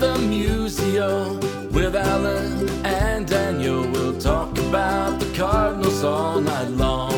The museum with Allen and Daniel. We'll talk about the Cardinals all night long.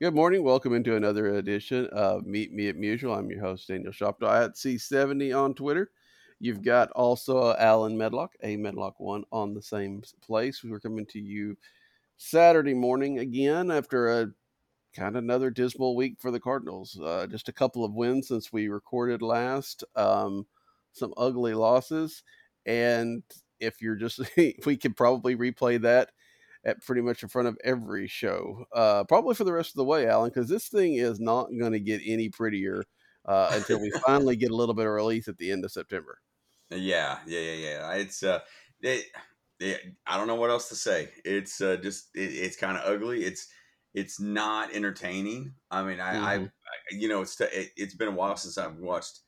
Good morning. Welcome into another edition of Meet Me at Musial. I'm your host, Daniel Shoptaw at C70 on Twitter. You've got also Allen Medlock, a Medlock one on the same place. We're coming to you Saturday morning again after a kind of another dismal week for the Cardinals. Uh, just a couple of wins since we recorded last, um, some ugly losses. And if you're just, we could probably replay that at pretty much in front of every show, uh, probably for the rest of the way, Allen, because this thing is not going to get any prettier uh, until we finally get a little bit of release at the end of September. Yeah, yeah, yeah, yeah. It's uh, it, it, I don't know what else to say. It's uh, just it, it's kind of ugly. It's it's not entertaining. I mean, I, I, Mhm. I you know, it's t- it, it's been a while since I've watched,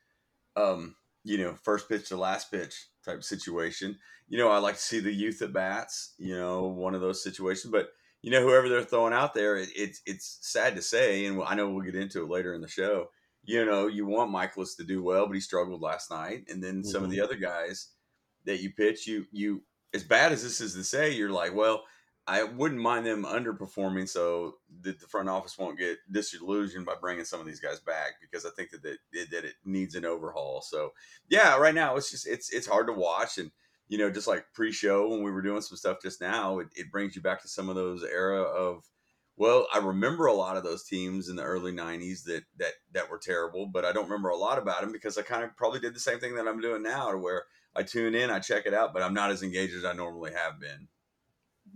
um, you know, first pitch to last pitch type situation. You know, I like to see the youth at bats. You know, one of those situations, but you know, whoever they're throwing out there, it, it's it's sad to say, and I know we'll get into it later in the show. You know, you want Mikolas to do well, but he struggled last night, and then some of the mm-hmm. other guys that you pitch, you you as bad as this is to say, you're like, well, I wouldn't mind them underperforming so that the front office won't get disillusioned by bringing some of these guys back because I think that that, that it needs an overhaul. So yeah, right now it's just it's it's hard to watch and you know just like pre-show when we were doing some stuff just now, it, it brings you back to some of those era of well, I remember a lot of those teams in the early '90s that that that were terrible, but I don't remember a lot about them because I kind of probably did the same thing that I'm doing now, to where I tune in, I check it out, but I'm not as engaged as I normally have been.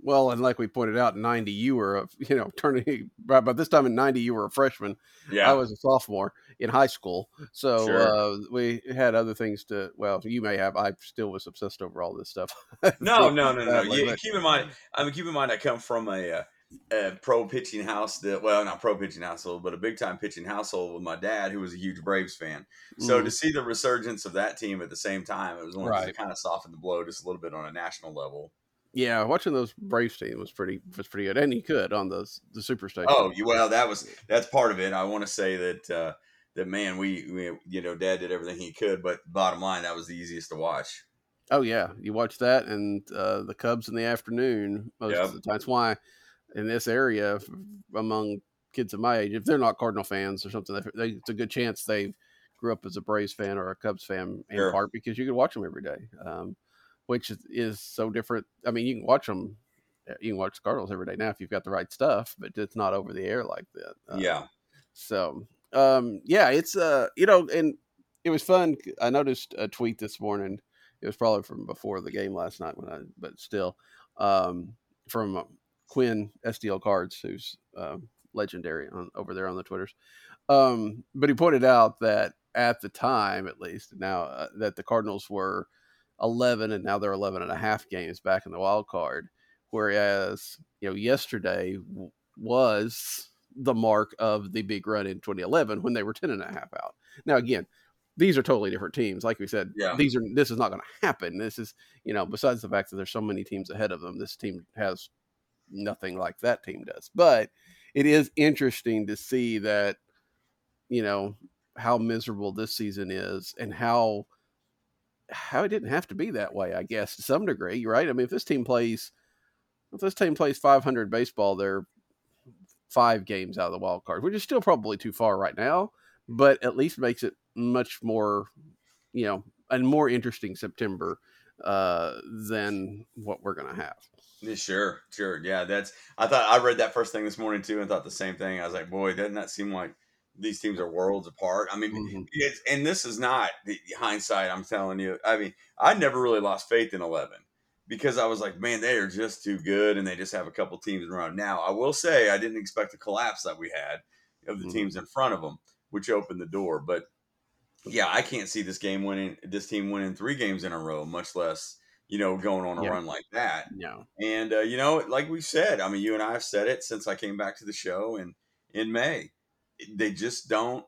Well, and like we pointed out, in '90 you were, a, you know, turning. By by this time in '90 you were a freshman. Yeah. I was a sophomore in high school, so Sure. uh, we had other things to. Well, you may have. I still was obsessed over all this stuff. No, no, no, no. Yeah, keep in mind. I mean, keep in mind, I come from a uh, a pro pitching house that well not pro pitching household but a big time pitching household with my dad who was a huge braves fan so Mhm. to see the resurgence of that team at the same time it was one Right. that kind of softened the blow just a little bit on a national level Yeah, watching those Braves team was pretty was pretty good, and he could on the the Superstation. oh you- well that was that's part of it i want to say that uh that man we, we you know dad did everything he could but bottom line that was the easiest to watch Oh yeah, you watch that and uh, the Cubs in the afternoon most Yep. of the time. That's why in this area, among kids of my age, if they're not Cardinal fans or something, they, it's a good chance they grew up as a Braves fan or a Cubs fan in Sure. part because you could watch them every day, um, which is, is so different. I mean, you can watch them, you can watch the Cardinals every day now if you've got the right stuff, but it's not over the air like that. Uh, yeah so, um, yeah, it's uh, you know, and it was fun. I noticed a tweet this morning. It was probably from before the game last night when I, but still, um, from uh, Quinn SDL Cards, who's um, legendary on over there on the Twitters. Um, but he pointed out that at the time, at least now, uh, that the Cardinals were 11 and now they're 11 and a half games back in the wild card. Whereas, you know, yesterday w- was the mark of the big run in 2011 when they were 10 and a half out. Now, again, these are totally different teams. Like we said, Yeah. these are, this is not going to happen. This is, you know, besides the fact that there's so many teams ahead of them, this team has nothing like that team does. But it is interesting to see that, you know, how miserable this season is and how how it didn't have to be that way, I guess, to some degree, right? I mean, if this team plays if this team plays 500 baseball, they're five games out of the wild card, which is still probably too far right now, but at least makes it much more, you know, a more interesting September uh, than what we're going to have. Sure, sure. Yeah, that's. I thought I read that first thing this morning too, and thought the same thing. I was like, boy, doesn't that seem like these teams are worlds apart? I mean, Mhm. it's, and this is not the hindsight. I'm telling you. I mean, I never really lost faith in Eleven because I was like, man, they are just too good, and they just have a couple teams around. Now, I will say, I didn't expect the collapse that we had of the Mhm. teams in front of them, which opened the door. But yeah, I can't see this game winning. This team winning three games in a row, much less you know going on a Yeah. run like that. No. And uh, you know, like we said, I mean, you and I have said it since I came back to the show in in May. They just don't.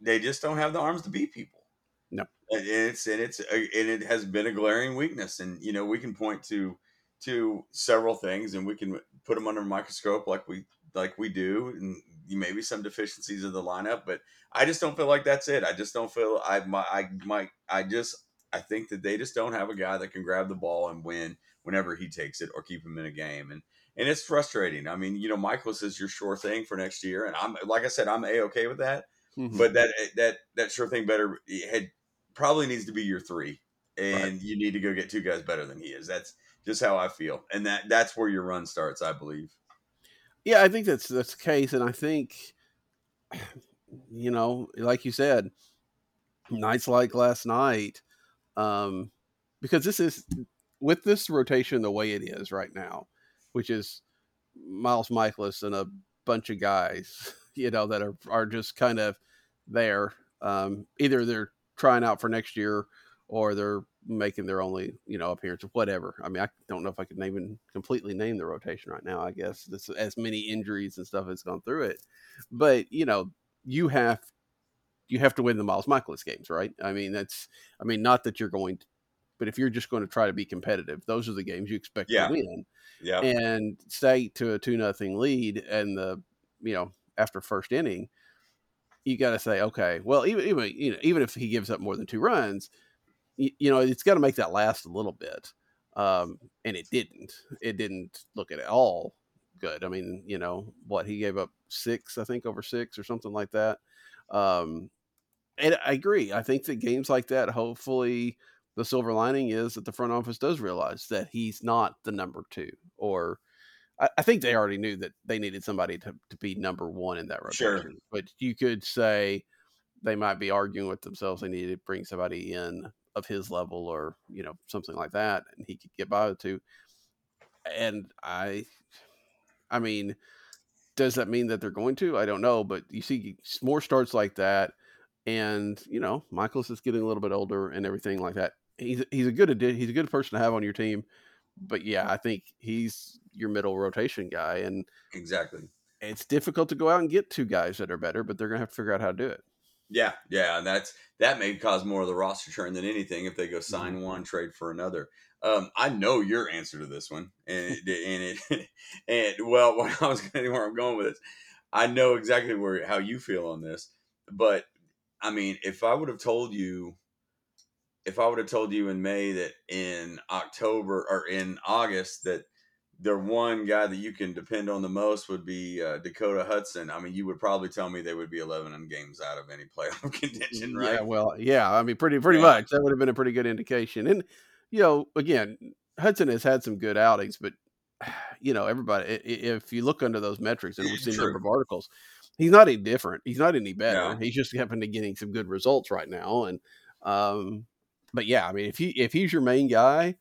They just don't have the arms to beat people. No. And it's and it's uh, and it has been a glaring weakness. And you know, we can point to to several things, and we can put them under a microscope, like we like we do, and maybe some deficiencies of the lineup. But I just don't feel like that's it. I just don't feel I my I might I just I think that they just don't have a guy that can grab the ball and win whenever he takes it or keep him in a game. And and it's frustrating. I mean, you know, Mikolas is your sure thing for next year, and I'm like I said, I'm a okay with that. Mhm. But that that that sure thing better had probably needs to be your three, and you need to go get two guys better than he is. That's just how I feel, and that that's where your run starts, I believe. Yeah, I think that's that's the case, and I think, you know, like you said, nights like last night, um, because this is with this rotation the way it is right now, which is Miles Mikolas and a bunch of guys, you know, that are are just kind of there. Um, either they're trying out for next year or they're making their only, you know, appearance or whatever. I mean, I don't know if I could even completely name the rotation right now. I guess this as many injuries and stuff has gone through it, but you know, you have you have to win the Miles Mikolas games, right? I mean, that's I mean, not that you're going but if you're just going to try to be competitive, those are the games you expect Yeah. to win. Yeah, and stay to a two nothing lead and the you know after first inning you got to say okay well even even you know even if he gives up more than two runs you, you know it's got to make that last a little bit. Um and it didn't. It didn't look at all good. I mean you know what he gave up six i think over six or something like that? Um and i agree. I think that games like that hopefully the silver lining is that the front office does realize that he's not the number two or I, I think they already knew that they needed somebody to, to be number one in that rotation. Sure. But you could say they might be arguing with themselves they needed to bring somebody in of his level or, you know, something like that, and he could get by with two. And I I mean, does that mean that they're going to? I don't know, but you see more starts like that, and you know, Mikolas is getting a little bit older and everything like that. He's he's a good addi- he's a good person to have on your team, but yeah, I think he's your middle rotation guy, and exactly. It's difficult to go out and get two guys that are better, but they're gonna have to figure out how to do it. Yeah, yeah, and that's that may cause more of the roster churn than anything if they go sign Mm-hmm. one, trade for another. Um, I know your answer to this one, and it, and it, and well, what I was going where I'm going with this, I know exactly where how you feel on this, but I mean, if I would have told you, if I would have told you in May that in October or in August that the one guy that you can depend on the most would be uh, Dakota Hudson. I mean, you would probably tell me they would be 11 games out of any playoff contention, right? Yeah, well, yeah. I mean, pretty pretty Yeah. much. That would have been a pretty good indication. And you know, again, Hudson has had some good outings, but you know, everybody. If you look under those metrics, and we've seen a number of articles, he's not any different. He's not any better. No. He's just happened to getting some good results right now. And um, but yeah, I mean, if he if he's your main guy,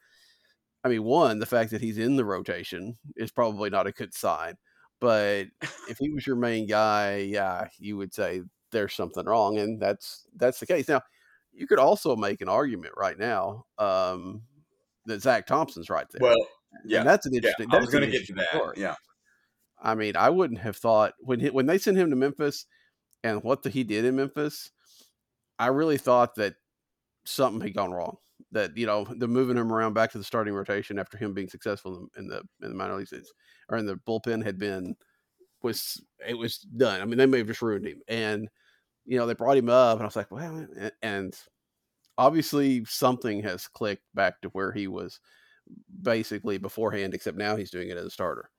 I mean, one, the fact that he's in the rotation is probably not a good sign. But if he was your main guy, yeah, you would say there's something wrong, and that's that's the case. Now, you could also make an argument right now um, that Zack Thompson's right there. Well, yeah, and that's an yeah, interesting. I was going to get to that. story. Yeah, I mean, I wouldn't have thought when he, when they sent him to Memphis and what the, he did in Memphis, I really thought that something had gone wrong. That you know, the moving him around back to the starting rotation after him being successful in the in the, minor leagues or in the bullpen had been was it was done. I mean, they may have just ruined him, and you know they brought him up, and I was like, well, and obviously something has clicked back to where he was basically beforehand, except now he's doing it as a starter.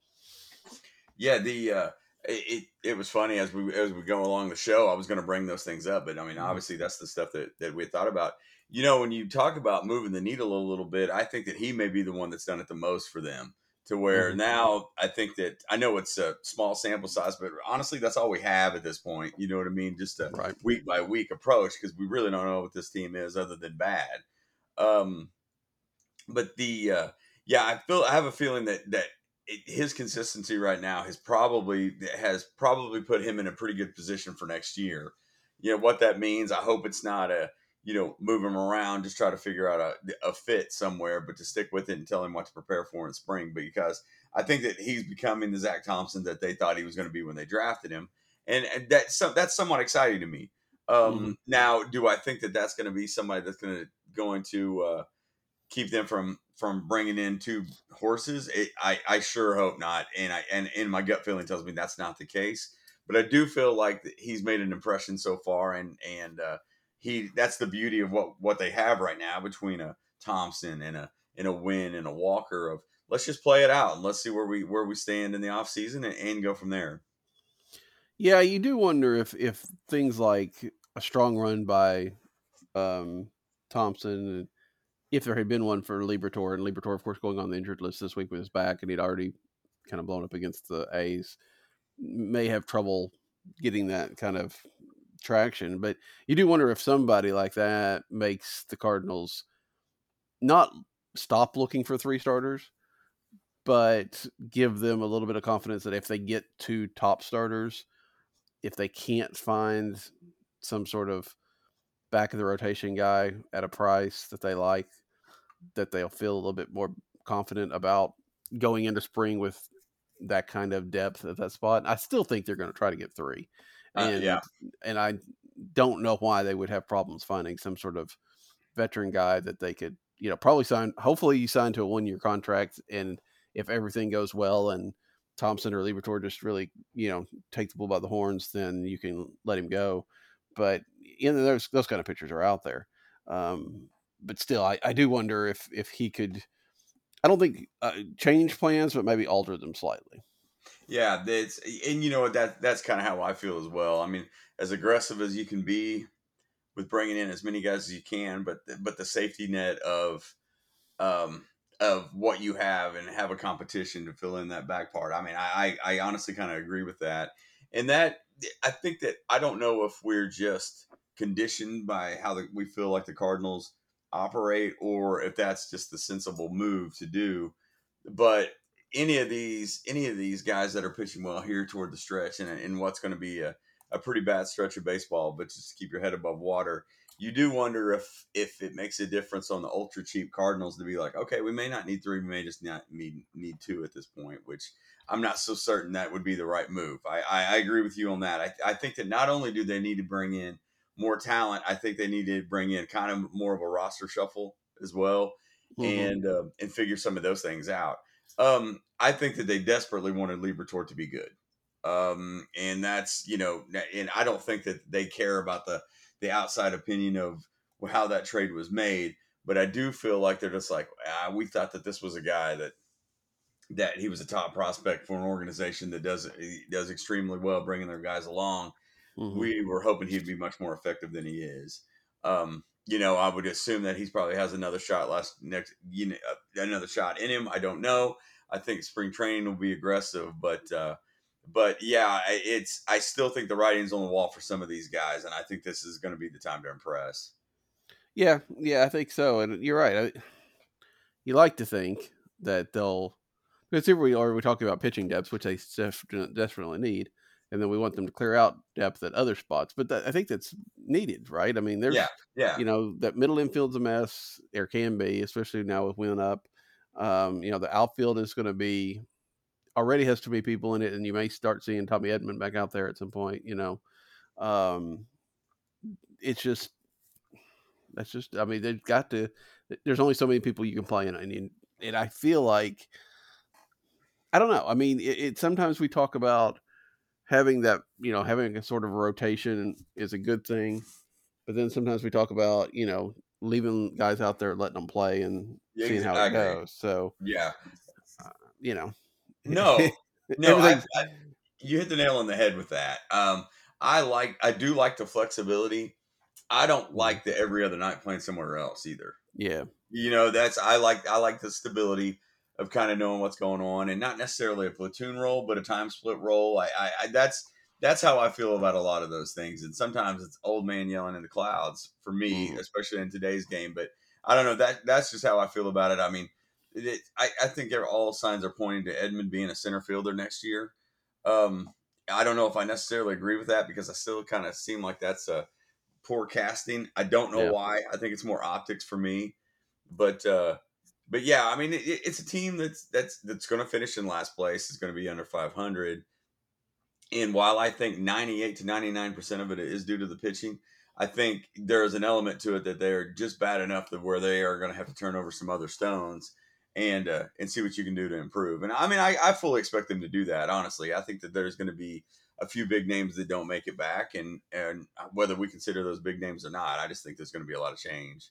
yeah. The uh, it, it was funny as we as we go along the show. I was going to bring those things up, but I mean, obviously, that's the stuff that that we thought about. You know, when you talk about moving the needle a little bit, I think that he may be the one that's done it the most for them. To where Mhm. now I think that I know it's a small sample size, but honestly, that's all we have at this point. You know what I mean? Just a Right. week by week approach because we really don't know what this team is other than bad. Um, but the uh, yeah, I feel I have a feeling that that it, his consistency right now has probably has probably put him in a pretty good position for next year. You know what that means. I hope it's not a you know move him around, just try to figure out a, a fit somewhere, but to stick with it and tell him what to prepare for in spring. Because I think that he's becoming the Zack Thompson that they thought he was going to be when they drafted him, and, and that's that's somewhat exciting to me. Um, Mhm. Now, do I think that that's going to be somebody that's going to going to uh, keep them from from bringing in two horses? It, I I sure hope not, and I and and my gut feeling tells me that's not the case. But I do feel like he's made an impression so far, and and uh, he that's the beauty of what what they have right now between a Thompson and a and a Winn and a Walker of let's just play it out and let's see where we where we stand in the off season and, and go from there. Yeah, you do wonder if if things like a strong run by um, Thompson, and if there had been one for Liberatore, and Liberatore, of course, going on the injured list this week with his back, and he'd already kind of blown up against the A's, may have trouble getting that kind of traction. But you do wonder if somebody like that makes the Cardinals not stop looking for three starters, but give them a little bit of confidence that if they get two top starters, if they can't find some sort of back of the rotation guy at a price that they like, that they'll feel a little bit more confident about going into spring with that kind of depth at that spot. I still think they're going to try to get three, Uh, and yeah. and I don't know why they would have problems finding some sort of veteran guy that they could, you know, probably sign. Hopefully, you sign to a one year contract, and if everything goes well and Thompson or Liberatore just really, you know, take the bull by the horns, then you can let him go. But you know, those those kind of pictures are out there. Um, but still, I, I do wonder if if he could. I don't think uh, change plans, but maybe alter them slightly. Yeah, that's and you know what that that's kind of how I feel as well. I mean, as aggressive as you can be with bringing in as many guys as you can, but but the safety net of um of what you have and have a competition to fill in that back part. I mean, I I, I honestly kind of agree with that, and that I think that I don't know if we're just conditioned by how the, we feel like the Cardinals operate, or if that's just the sensible move to do. But any of these any of these guys that are pitching well here toward the stretch and in what's going to be a, a pretty bad stretch of baseball, but just keep your head above water, you do wonder if if it makes a difference on the ultra cheap Cardinals to be like, okay, we may not need three, we may just not need need two at this point, which I'm not so certain that would be the right move. I, I, I agree with you on that. I, I think that not only do they need to bring in more talent, I think they need to bring in kind of more of a roster shuffle as well, Mhm. and uh, and figure some of those things out. Um, I think that they desperately wanted Liberatore to be good, um, and that's you know, and I don't think that they care about the the outside opinion of how that trade was made. But I do feel like they're just like, ah, we thought that this was a guy that that he was a top prospect for an organization that does does extremely well bringing their guys along. Mhm. We were hoping he'd be much more effective than he is. Um, you know, I would assume that he's probably has another shot last next, you know, uh, another shot in him. I don't know. I think spring training will be aggressive, but uh, but yeah, it's I still think the writing's on the wall for some of these guys, and I think this is going to be the time to impress. Yeah, yeah, I think so. And you're right. I, you like to think that they'll because here we are. We're talking about pitching depth, which they def- need, and then we want them to clear out depth at other spots. But that, I think that's needed, right? I mean, there's Yeah, yeah, you know that middle infield's a mess. There can be, especially now with Winn up. Um, you know, the outfield is going to be already has too many people in it, and you may start seeing Tommy Edman back out there at some point. You know, um, it's just that's just. I mean, they've got to. There's only so many people you can play in, and and I feel like I don't know. I mean, it, it sometimes we talk about having that, you know, having a sort of rotation is a good thing, but then sometimes we talk about, you know, leaving guys out there, letting them play, and Yeah, seeing how it goes. So, yeah. you know, No, no, I, I, you hit the nail on the head with that. Um, I like, I do like the flexibility. I don't like the every other night playing somewhere else either. yeah, You know, that's I like, I like the stability of kind of knowing what's going on, and not necessarily a platoon role, but a time split role. I, I, I that's that's how I feel about a lot of those things. And sometimes it's old man yelling in the clouds for me, Mhm. especially in today's game. But I don't know that that's just how I feel about it. I mean, it, I, I think all signs are pointing to Edman being a center fielder next year. Um, I don't know if I necessarily agree with that because I still kind of seem like that's a poor casting. I don't know Yeah. why. I think it's more optics for me, but uh, but yeah, I mean, it, it's a team that's that's that's going to finish in last place. It's going to be under 500. And while I think 98 to 99 percent of it is due to the pitching, I think there is an element to it that they are just bad enough that where they are going to have to turn over some other stones and uh, and see what you can do to improve. And I mean, I, I fully expect them to do that. Honestly, I think that there's going to be a few big names that don't make it back, and and whether we consider those big names or not, I just think there's going to be a lot of change.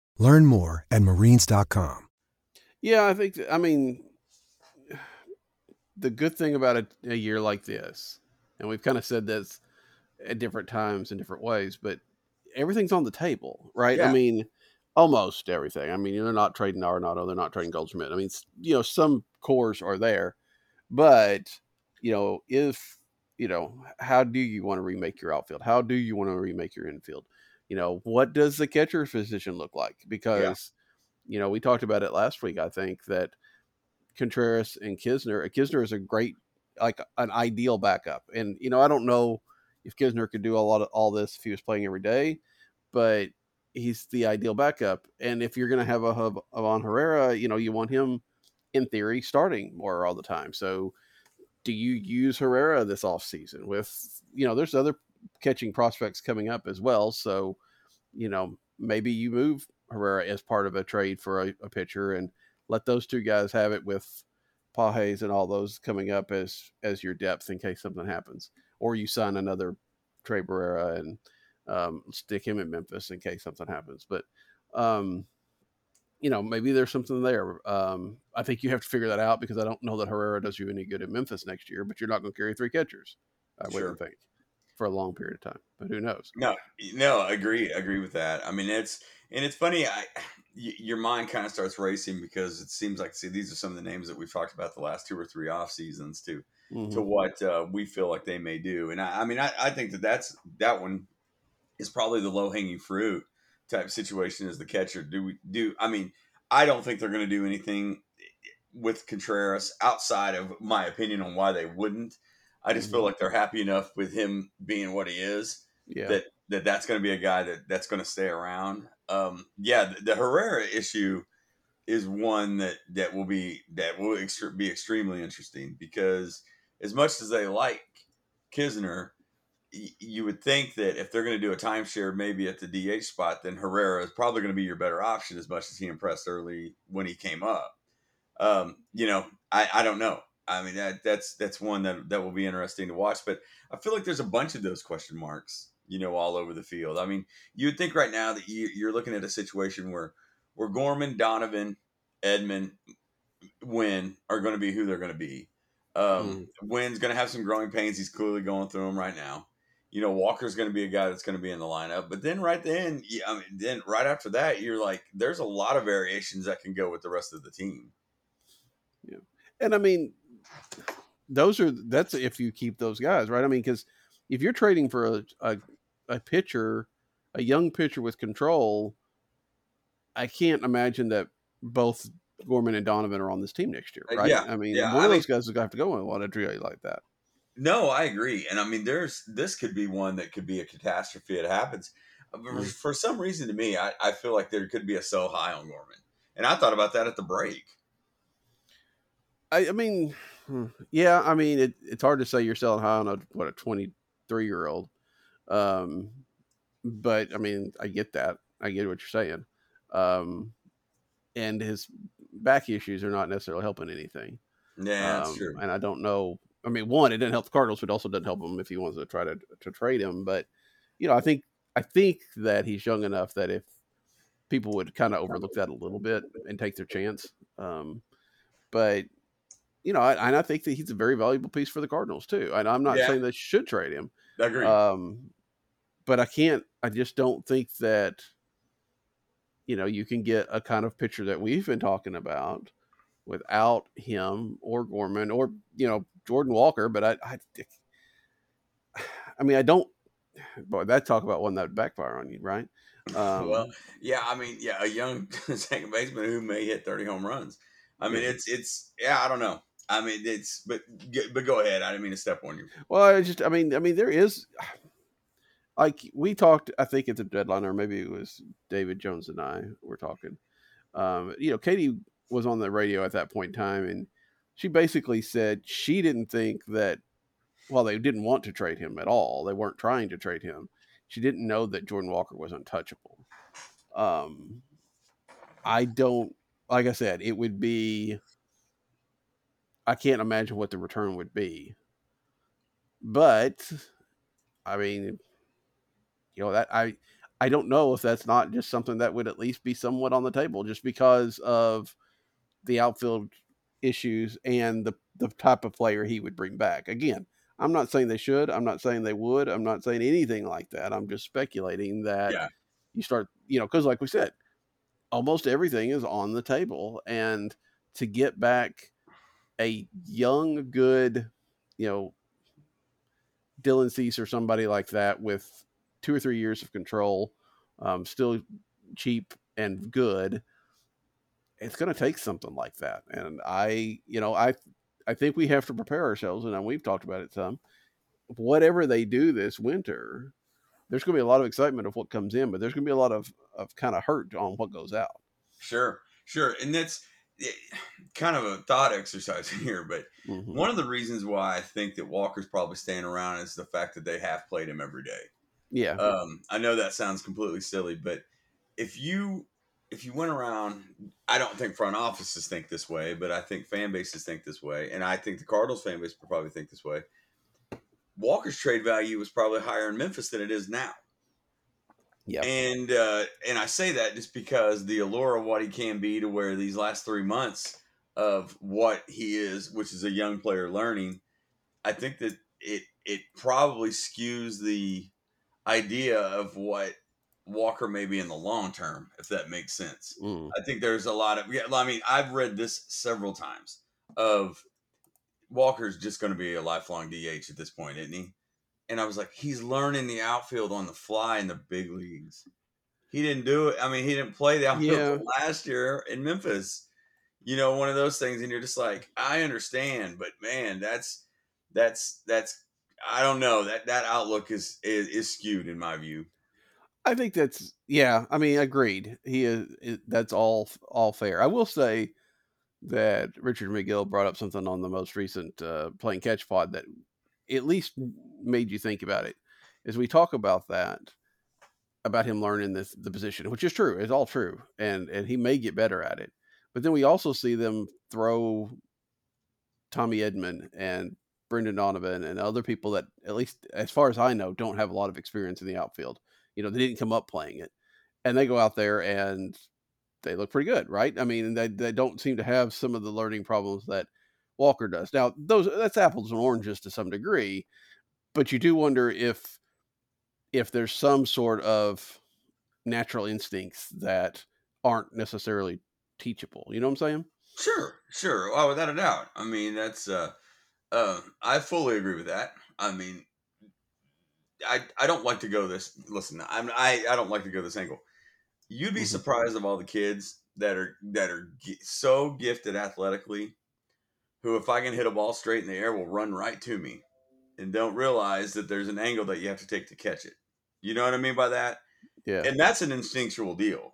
Learn more at marines.com. yeah. I think. I mean, the good thing about a, a year like this, and we've kind of said this at different times in different ways, but everything's on the table, right? I mean, almost everything. I mean, they're not trading Arenado, they're not trading Goldschmidt. I mean, you know, some cores are there, but you know, if you know, how do you want to remake your outfield? How do you want to remake your infield? You know, what does the catcher position look like? Because you know, we talked about it last week. I think that Contreras and Knizner, Knizner is a great, like an ideal backup. And you know, I don't know if Knizner could do a lot of all this if he was playing every day, but he's the ideal backup. And if you're going to have a hub on Herrera, you know, you want him in theory starting more all the time. So do you use Herrera this offseason with, you know, there's other catching prospects coming up as well. So, you know, maybe you move Herrera as part of a trade for a, a pitcher and let those two guys have it with Pagés and all those coming up as as your depth in case something happens, or you sign another Tres Barrera and um, stick him in Memphis in case something happens. But um, you know, maybe there's something there. Um, I think you have to figure that out because I don't know that Herrera does you any good in Memphis next year. But you're not going to carry three catchers, I Sure. wouldn't think, for a long period of time. But who knows? No, no, agree, agree with that. I mean, it's and it's funny. I your mind kind of starts racing because it seems like see these are some of the names that we've talked about the last two or three off seasons to to Mhm. what uh, we feel like they may do. And I, I mean, I, I think that that's that one is probably the low hanging fruit type situation as the catcher. Do we do? I mean, I don't think they're going to do anything with Contreras outside of my opinion on why they wouldn't. I just feel Mhm. like they're happy enough with him being what he is Yeah. that that that's going to be a guy that that's going to stay around. Um, yeah, the, the Herrera issue is one that that will be that will be extremely interesting because as much as they like Knizner, y- you would think that if they're going to do a timeshare maybe at the DH spot, then Herrera is probably going to be your better option as much as he impressed early when he came up. Um, you know, I, I don't know. I mean, that, that's that's one that that will be interesting to watch. But I feel like there's a bunch of those question marks, you know, all over the field. I mean, you would think right now that you, you're looking at a situation where where Gorman, Donovan, Edman, Winn are going to be who they're going to be. Um, Winn's going to have some growing pains. He's clearly going through them right now. You know, Walker's going to be a guy that's going to be in the lineup. But then right then, yeah, I mean, then right after that, you're like, there's a lot of variations that can go with the rest of the team. Yeah. And I mean, those are that's if you keep those guys, right? I mean, because if you're trading for a, a a pitcher, a young pitcher with control, I can't imagine that both Gorman and Donovan are on this team next year, Uh, right? yeah, I mean, yeah, one I of mean- those guys is gonna have to go in on a trio like that. No, I agree. And I mean, there's this could be one that could be a catastrophe. It happens. Uh, For- For some reason, to me, I, I feel like there could be a sell high on Gorman. And I thought about that at the break. I, I mean, yeah, I mean, it, it's hard to say you're selling high on a what a 23 year old, um, but I mean, I get that. I get what you're saying, um, and his back issues are not necessarily helping anything. Yeah, that's Um, true. And I don't know. I mean, one, it didn't help the Cardinals, but it also doesn't help him if he wants to try to to trade him. But you know, I think I think that he's young enough that if people would kind of overlook that a little bit and take their chance. Um, but you know, I, and I think that he's a very valuable piece for the Cardinals too. And I'm not Yeah. saying they should trade him. Agreed. Um, but I can't. I just don't think that you know you can get a kind of picture that we've been talking about without him or Gorman or you know Jordan Walker. But I, I, I mean, I don't. Boy, that talk about one that would backfire on you, right? Um, well, yeah, I mean, yeah, a young second baseman who may hit 30 home runs. I mean, Yeah. it's, it's, yeah, I don't know. I mean, it's, but, but go ahead. I didn't mean to step on you. Well, I just, I mean, I mean, there is, like we talked, I think at the deadline, or maybe it was David Jones and I were talking. Um, you know, Katie was on the radio at that point in time, and she basically said she didn't think that, well, they didn't want to trade him at all. They weren't trying to trade him. She didn't know that Jordan Walker was untouchable. Um, I don't, like I said, it would be. I can't imagine what the return would be. But I mean, you know that I I don't know if that's not just something that would at least be somewhat on the table, just because of the outfield issues and the the type of player he would bring back. Again, I'm not saying they should. I'm not saying they would. I'm not saying anything like that. I'm just speculating that Yeah. you start, you know, because like we said, almost everything is on the table, and to get back a young, good, you know, Dylan Cease or somebody like that with two or three years of control, um, still cheap and good, it's going to take something like that. And I, you know, I, I think we have to prepare ourselves, and we've talked about it some. Whatever they do this winter, there's going to be a lot of excitement of what comes in, but there's going to be a lot of of kind of hurt on what goes out. Sure, sure. And that's kind of a thought exercise here, but Mhm. one of the reasons why I think that Walker's probably staying around is the fact that they have played him every day. Yeah, Um, I know that sounds completely silly, but if you if you went around, I don't think front offices think this way, but I think fan bases think this way, and I think the Cardinals fan base probably think this way. Walker's trade value was probably higher in Memphis than it is now. Yeah, And uh, and I say that just because the allure of what he can be to where these last three months of what he is, which is a young player learning, I think that it it probably skews the idea of what Walker may be in the long term, if that makes sense. Mm. I think there's a lot of yeah. I mean, I've read this several times of Walker's just going to be a lifelong DH at this point, isn't he? And I was like, he's learning the outfield on the fly in the big leagues. He didn't do it. I mean, he didn't play the outfield Yeah. last year in Memphis. You know, one of those things, and you're just like, I understand, but man, that's that's that's I don't know that that outlook is is, is skewed in my view. I think that's yeah. I mean, agreed. He is. That's all all fair. I will say that Richard McGill brought up something on the most recent uh, playing catch pod that at least made you think about it. As we talk about that, about him learning this the position, which is true, it's all true, and and he may get better at it. But then we also see them throw Tommy Edman and Brendan Donovan and other people that, at least as far as I know, don't have a lot of experience in the outfield. You know, they didn't come up playing it, and they go out there and they look pretty good, right? I mean, they they don't seem to have some of the learning problems that Walker does. Now, those that's apples and oranges to some degree, but you do wonder if if there's some sort of natural instincts that aren't necessarily teachable. You know what I'm saying? Sure, sure. Oh, without a doubt. I mean, that's uh, uh, I fully agree with that. I mean, I I don't like to go this. Listen, I'm I I don't like to go this angle. You'd be Mhm. surprised of all the kids that are that are so gifted athletically, who if I can hit a ball straight in the air will run right to me, and don't realize that there's an angle that you have to take to catch it. You know what I mean by that? Yeah. and that's an instinctual deal.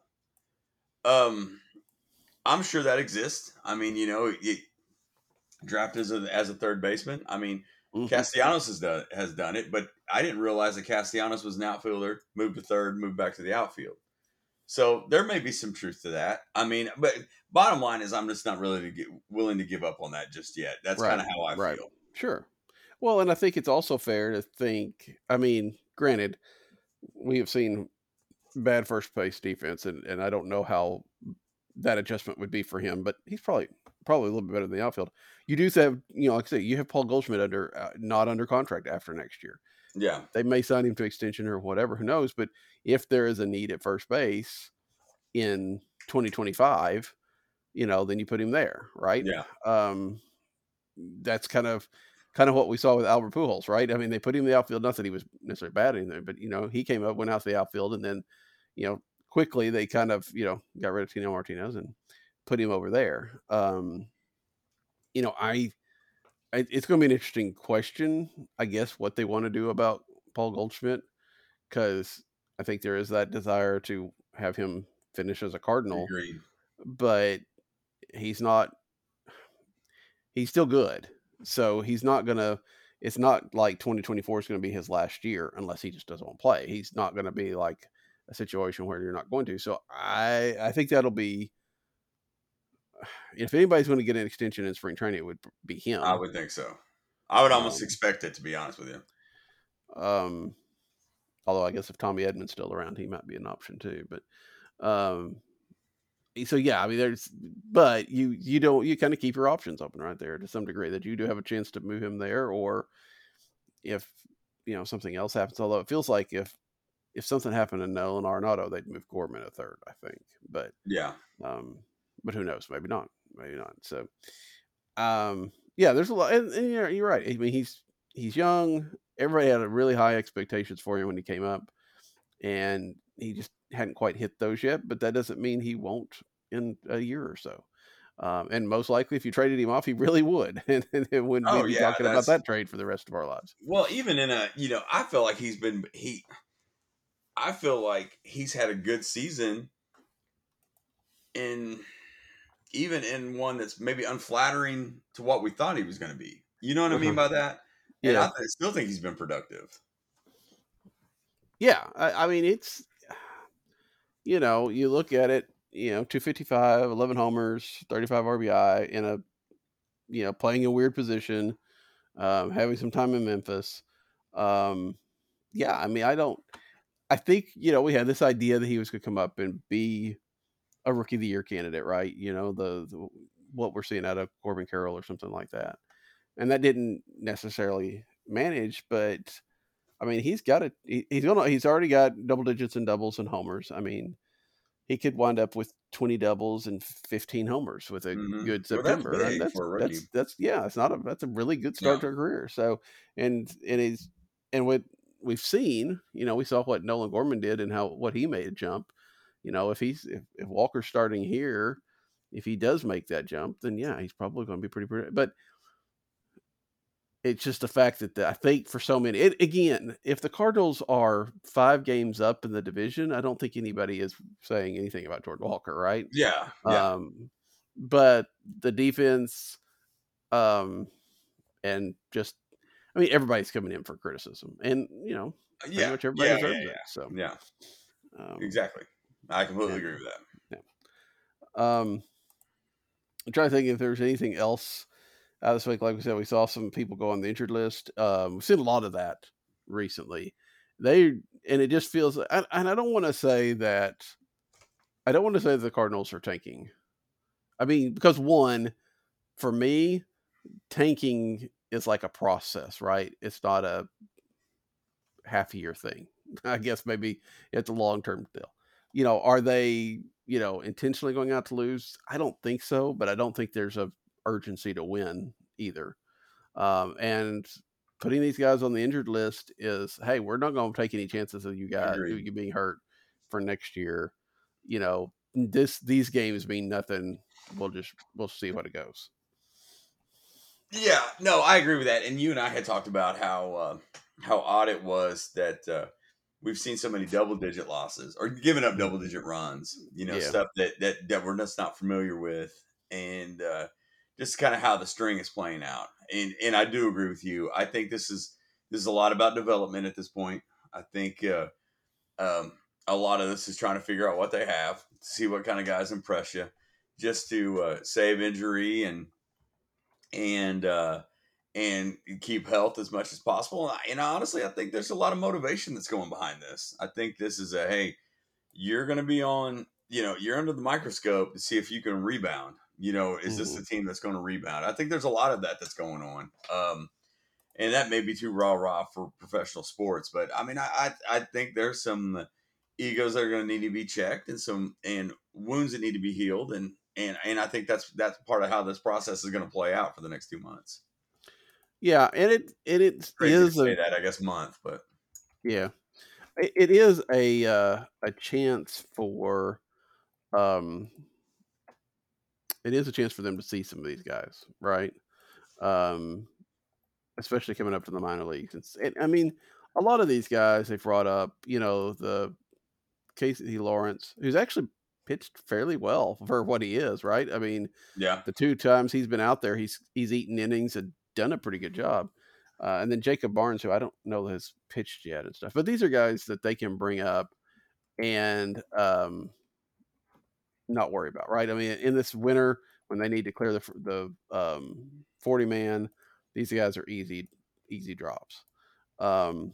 Um, I'm sure that exists. I mean, you know, you draft as a as a third baseman. I mean, Mhm. Castellanos has done has done it, but I didn't realize that Castellanos was an outfielder, moved to third, moved back to the outfield. So there may be some truth to that. I mean, but bottom line is, I'm just not really to get, willing to give up on that just yet. That's Right, kind of how I right. feel. Sure. Well, and I think it's also fair to think. I mean, granted, we have seen bad first base defense, and, and I don't know how that adjustment would be for him, but he's probably probably a little bit better than the outfield. You do have, you know, like I say, you have Paul Goldschmidt under uh, not under contract after next year. Yeah, They may sign him to extension or whatever, who knows? But if there is a need at first base in 2025, you know, then you put him there, right? yeah, um, that's kind of kind of what we saw with Albert Pujols, right? I mean, they put him in the outfield. Not that he was necessarily bad in there, but you know, he came up, went out to the outfield, and then you know, quickly they kind of you know got rid of Tino Martinez and put him over there. Um, you know, I, I it's going to be an interesting question, I guess, what they want to do about Paul Goldschmidt, because I think there is that desire to have him finish as a Cardinal but he's not he's still good. So he's not gonna it's not like 2024 is going to be his last year unless he just doesn't want to play. He's not going to be like a situation where you're not going to. So i i think that'll be if anybody's going to get an extension in spring training it would be him. I would think so. I would almost Um, expect it to be honest with you. um although i guess if tommy edman's still around he might be an option too but um so yeah i mean there's but you you don't you kind of keep your options open right there to some degree that you do have a chance to move him there or if you know something else happens although it feels like if if something happened to Nolan Arenado, they'd move Gorman a third, I think. But Yeah, um, but who knows? Maybe not. Maybe not. So, um, yeah, there's a lot. And, and you're, you're right. I mean, he's he's young. Everybody had a really high expectations for him when he came up, and he just hadn't quite hit those yet. But that doesn't mean he won't in a year or so. Um, and most likely, if you traded him off, he really would, and, and it wouldn't Oh, be yeah, talking about that trade for the rest of our lives. Well, even in a, you know, I feel like he's been he. I feel like he's had a good season. In even in one that's maybe unflattering to what we thought he was going to be. You know what I mean by that? And Yeah. I still think he's been productive. Yeah, I, I mean it's you know you look at it, you know, 255, 11 homers, 35 RBI in a you know playing a weird position, um, having some time in Memphis. Um, yeah, I mean I don't. I think you know we had this idea that he was going to come up and be a rookie of the year candidate, right? You know the, the what we're seeing out of Corbin Carroll or something like that, and that didn't necessarily manage, but I mean, he's got it. He, he's gonna. He's already got double digits in doubles and homers. I mean, he could wind up with twenty doubles and fifteen homers with a Mhm. good Well, that's September. that's, a that's that's yeah. It's not a that's a really good start Yeah. to a career. So and and he's and what we've seen, you know, we saw what Nolan Gorman did and how what he made a jump. You know, if he's if, if Walker's starting here, if he does make that jump, then yeah, he's probably going to be pretty pretty. But it's just the fact that the, I think for so many, it, again, if the Cardinals are five games up in the division, I don't think anybody is saying anything about Jordan Walker, right? Yeah, yeah. Um, but the defense, um, and just, I mean, everybody's coming in for criticism, and you know, pretty yeah, much everybody yeah, deserves yeah, it. So yeah, um, exactly. I completely agree with that. Um, I'm trying to think if there's anything else out this week. Like we said, we saw some people go on the injured list. Um, we've seen a lot of that recently. They and it just feels, and I don't want to say that. I don't want to say the Cardinals are tanking. I mean, because one, for me, tanking is like a process, right? It's not a half year thing. I guess maybe it's a long term deal. You know, are they, you know, intentionally going out to lose? I don't think so, but I don't think there's a urgency to win either. Um, and putting these guys on the injured list is, hey, we're not going to take any chances of you guys Agreed. you being hurt for next year. You know, this these games mean nothing. We'll just we'll see what it goes. Yeah, no, I agree with that. And you and I had talked about how uh, how odd it was that uh, we've seen so many double digit losses or giving up double digit runs. You know, Yeah. stuff that that that we're just not familiar with, and uh, just kind of how the string is playing out. And and I do agree with you. I think this is this is a lot about development at this point. I think uh, um, a lot of this is trying to figure out what they have, see what kind of guys impress you, just to uh, save injury and and uh, and keep health as much as possible. And I- And honestly, I think there's a lot of motivation that's going behind this. I think this is a hey, you're going to be on, you know, you're under the microscope to see if you can rebound. You know, is this Mhm. the team that's going to rebound? I think there's a lot of that that's going on. Um, and that may be too rah rah for professional sports, but I mean, I I, I think there's some egos that are going to need to be checked and some and wounds that need to be healed and and and I think that's that's part of how this process is going to play out for the next two months. Yeah, and it and it Crazy to say a that I guess month, but yeah, it, it is a uh, a chance for um, it is a chance for them to see some of these guys, right? Um, especially coming up to the minor leagues. It's, and I mean, a lot of these guys they've brought up, you know, the Casey Lawrence, who's actually pitched fairly well for what he is, right? I mean, yeah, the two times he's been out there, he's he's eaten innings and done a pretty good job. Uh, and then Jacob Barnes, who I don't know has pitched yet and stuff, but these are guys that they can bring up and um, not worry about, right? I mean, in this winter when they need to clear the the um, forty man, these guys are easy easy drops. Um,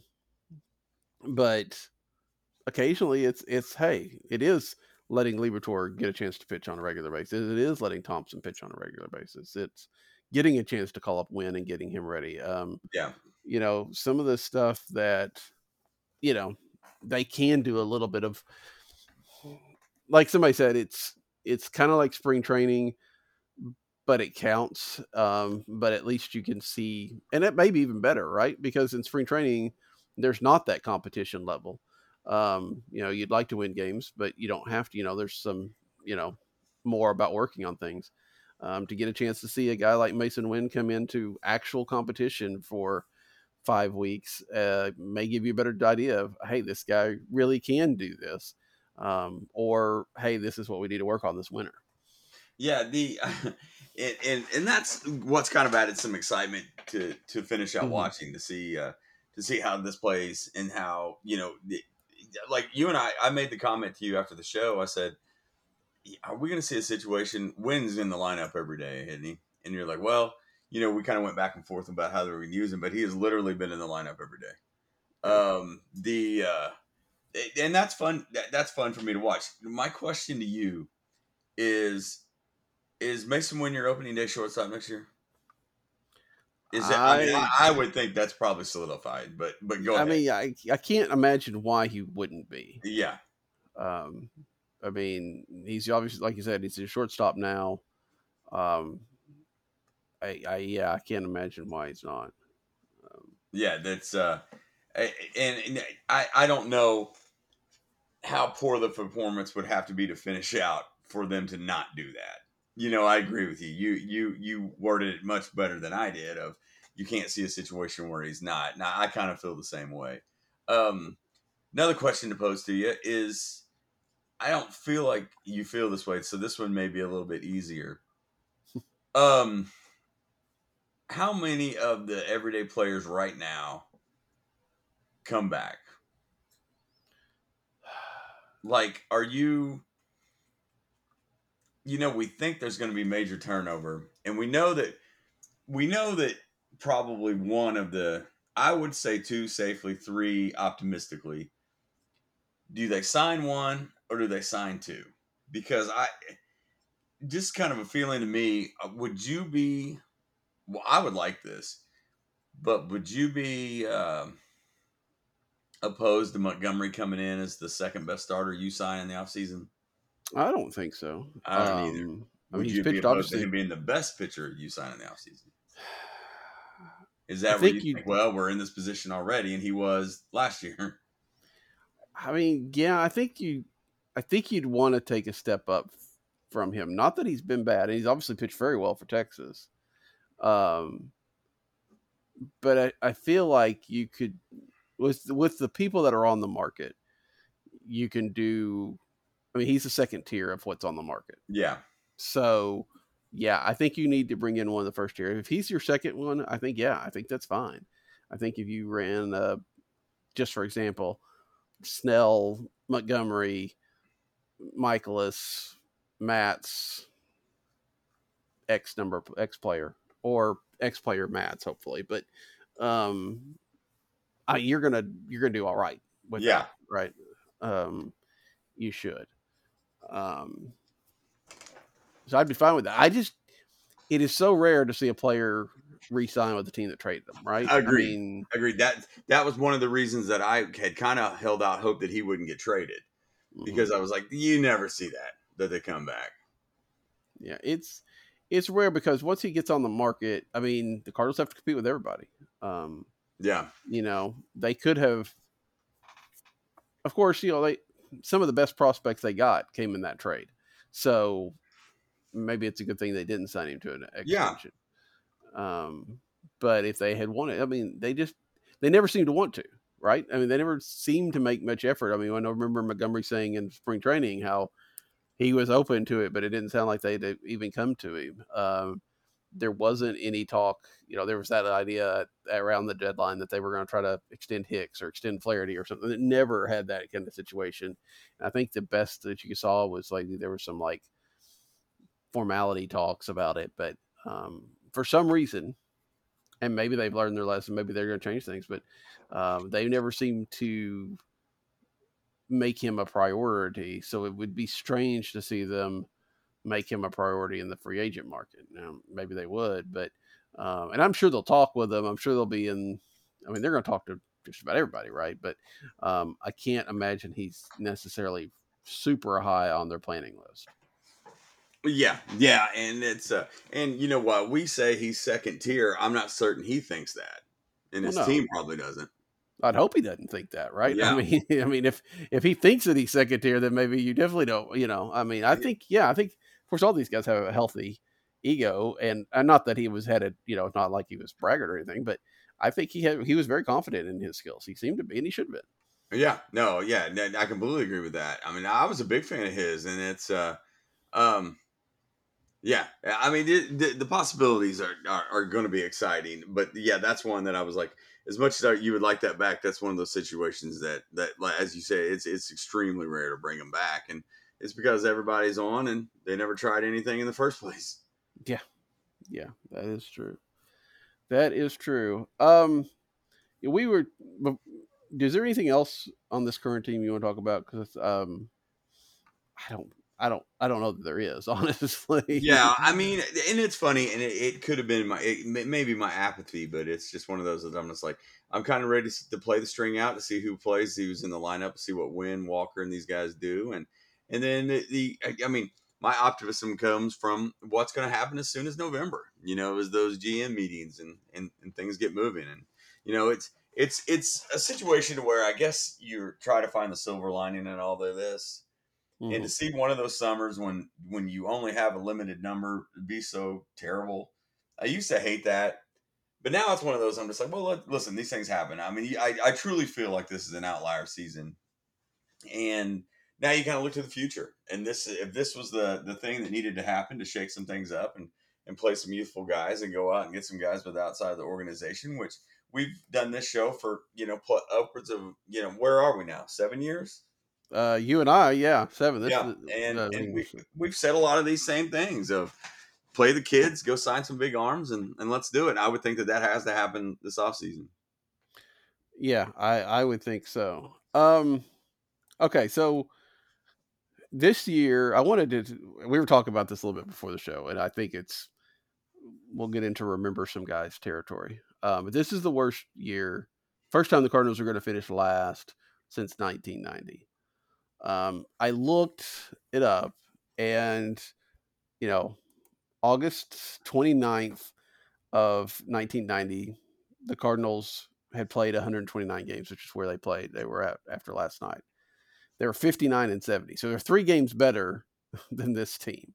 but occasionally it's it's hey, it is letting Liberatore get a chance to pitch on a regular basis. It is letting Thompson pitch on a regular basis. It's getting a chance to call up Winn and getting him ready. Um, yeah, you know, some of the stuff that, you know, they can do a little bit of like somebody said, it's it's kind of like spring training, but it counts. Um, but at least you can see and it may be even better, right? Because in spring training, there's not that competition level. Um, you know, you'd like to win games, but you don't have to, you know, there's some, you know, more about working on things. Um, to get a chance to see a guy like Masyn Winn come into actual competition for five weeks uh, may give you a better idea of, hey, this guy really can do this. Um, or, hey, this is what we need to work on this winter. yeah. The and, and and that's what's kind of added some excitement to to finish out Mhm. watching to see uh, to see how this plays and how you know the, like you and I I made the comment to you after the show. I said, "Are we going to see a situation? Winn's in the lineup every day, isn't he?" And you're like, "Well." You know, we kind of went back and forth about how they were going to use him, but he has literally been in the lineup every day. Um, the uh, and that's fun. That, that's fun for me to watch. My question to you is: Is Masyn Winn your opening day shortstop next year? Is that? I, mean, I- I, I would think that's probably solidified, but but go I ahead. mean, I I can't imagine why he wouldn't be. yeah, Um, I mean, he's obviously like you said, he's a shortstop now. Um, I, I yeah, I can't imagine why he's not. yeah, that's uh, and, and I I don't know how poor the performance would have to be to finish out for them to not do that. You know, I agree with you. You you you worded it much better than I did. Of you can't see a situation where he's not. Now I kind of feel the same way. Um, another question to pose to you is, I don't feel like you feel this way, so this one may be a little bit easier. Um, how many of the everyday players right now come back? Like, are you? You know, we think there's going to be major turnover, and we know that we know that probably one of the, I would say two safely, three optimistically. Do they sign one or do they sign two? Because I, just kind of a feeling to me, uh, would you be, well, I would like this, but would you be um opposed to Montgomery coming in as the second best starter you sign in the offseason? I don't think so. I don't either. Um, I mean, he's you be pitched opposed obviously. to him being the best pitcher you sign in the offseason? Is I that where think you you- think, well, we're in this position already, and he was last year? I mean, yeah, I think you, I think you'd want to take a step up from him. Not that he's been bad, and he's obviously pitched very well for Texas. Um, but I, I feel like you could, with with the people that are on the market, you can do. I mean, he's the second tier of what's on the market. Yeah, So, yeah, I think you need to bring in one of the first tier. If he's your second one, I think yeah, I think that's fine. I think if you ran, uh, just for example, Snell, Montgomery, Mikolas, Matz, X number X player or X player Matz, hopefully, but um, I, you're gonna you're gonna do all right with Yeah. that, right? Um, you should. Um, so I'd be fine with that. I just, it is so rare to see a player re-sign with the team that traded them, right? I agree. mean, Agreed. That that was one of the reasons that I had kind of held out hope that he wouldn't get traded mhm. because I was like, you never see that that they come back. yeah, it's it's rare because once he gets on the market, I mean, the Cardinals have to compete with everybody. Um, Yeah, you know, they could have, of course, you know, they some of the best prospects they got came in that trade, so maybe it's a good thing they didn't sign him to an Yeah. extension. Um, but if they had wanted, I mean, they just they never seemed to want to, right? I mean, they never seemed to make much effort. I mean, I remember Montgomery saying in spring training how he was open to it, but it didn't sound like they'd even come to him. Um, there wasn't any talk. You know, there was that idea around the deadline that they were going to try to extend Hicks or extend Flaherty or something. It never had that kind of situation. And I think the best that you saw was like there was some like formality talks about it, but um, for some reason, and maybe they've learned their lesson, maybe they're going to change things, but um, they never seem to make him a priority. So it would be strange to see them make him a priority in the free agent market. Now, maybe they would, but um, and I'm sure they'll talk with them. I'm sure they'll be in. I mean, they're going to talk to just about everybody, right? But um, I can't imagine he's necessarily super high on their planning list. yeah, yeah, and it's uh, and you know what we say he's second tier. I'm not certain he thinks that, and Well, his no. team probably doesn't. I'd hope he doesn't think that, right? Yeah. I mean, I mean, if if he thinks that he's second tier, then maybe you definitely don't. You know, I mean, I think, yeah, I think, of course, all these guys have a healthy ego, and, and not that he was headed, you know, not like he was braggart or anything, but I think he had he was very confident in his skills. He seemed to be, and he should have been. Yeah, no, yeah, I completely agree with that. I mean, I was a big fan of his, and it's, uh, um, yeah, I mean, the, the, possibilities are are, are going to be exciting, but yeah, that's one that I was like, as much as you would like that back, that's one of those situations that that, as you say, it's it's extremely rare to bring them back, and it's because everybody's on and they never tried anything in the first place. Yeah, yeah, that is true. That is true. Um, we were. but Is there anything else on this current team you want to talk about? Because um, I don't. I don't I don't know that there is honestly. yeah, I mean, and it's funny, and it, it could have been my it, may- maybe my apathy, but it's just one of those that I'm just like I'm kind of ready to, to play the string out to see who plays, who's in the lineup, see what Winn Walker and these guys do, and and then the, the I- I mean, my optimism comes from what's going to happen as soon as November. You know, as those GM meetings and and, and things get moving, and you know, it's it's it's a situation where I guess you try to find the silver lining in all of this and Mhm. to see one of those summers when when you only have a limited number be so terrible i used to hate that but now it's one of those i'm just like well let, listen these things happen i mean I, I truly feel like this is an outlier season and now you kind of look to the future and this if this was the the thing that needed to happen to shake some things up and and play some youthful guys and go out and get some guys with outside of the organization which we've done this show for you know put upwards of you know where are we now seven years Uh, you and I, yeah, seven. This yeah, is- and, uh, and we, we've said a lot of these same things of play the kids, go sign some big arms, and, and let's do it. I would think that that has to happen this offseason. Yeah, I I would think so. Um okay, so this year I wanted to we were talking about this a little bit before the show and I think it's we'll get into remember some guys territory. Um but this is the worst year first time the Cardinals are going to finish last since 1990. Um I looked it up and you know August 29th of 1990 the Cardinals had played 129 games, which is where they played. They were at after last night. They were 59 and 70, so they're three games better than this team.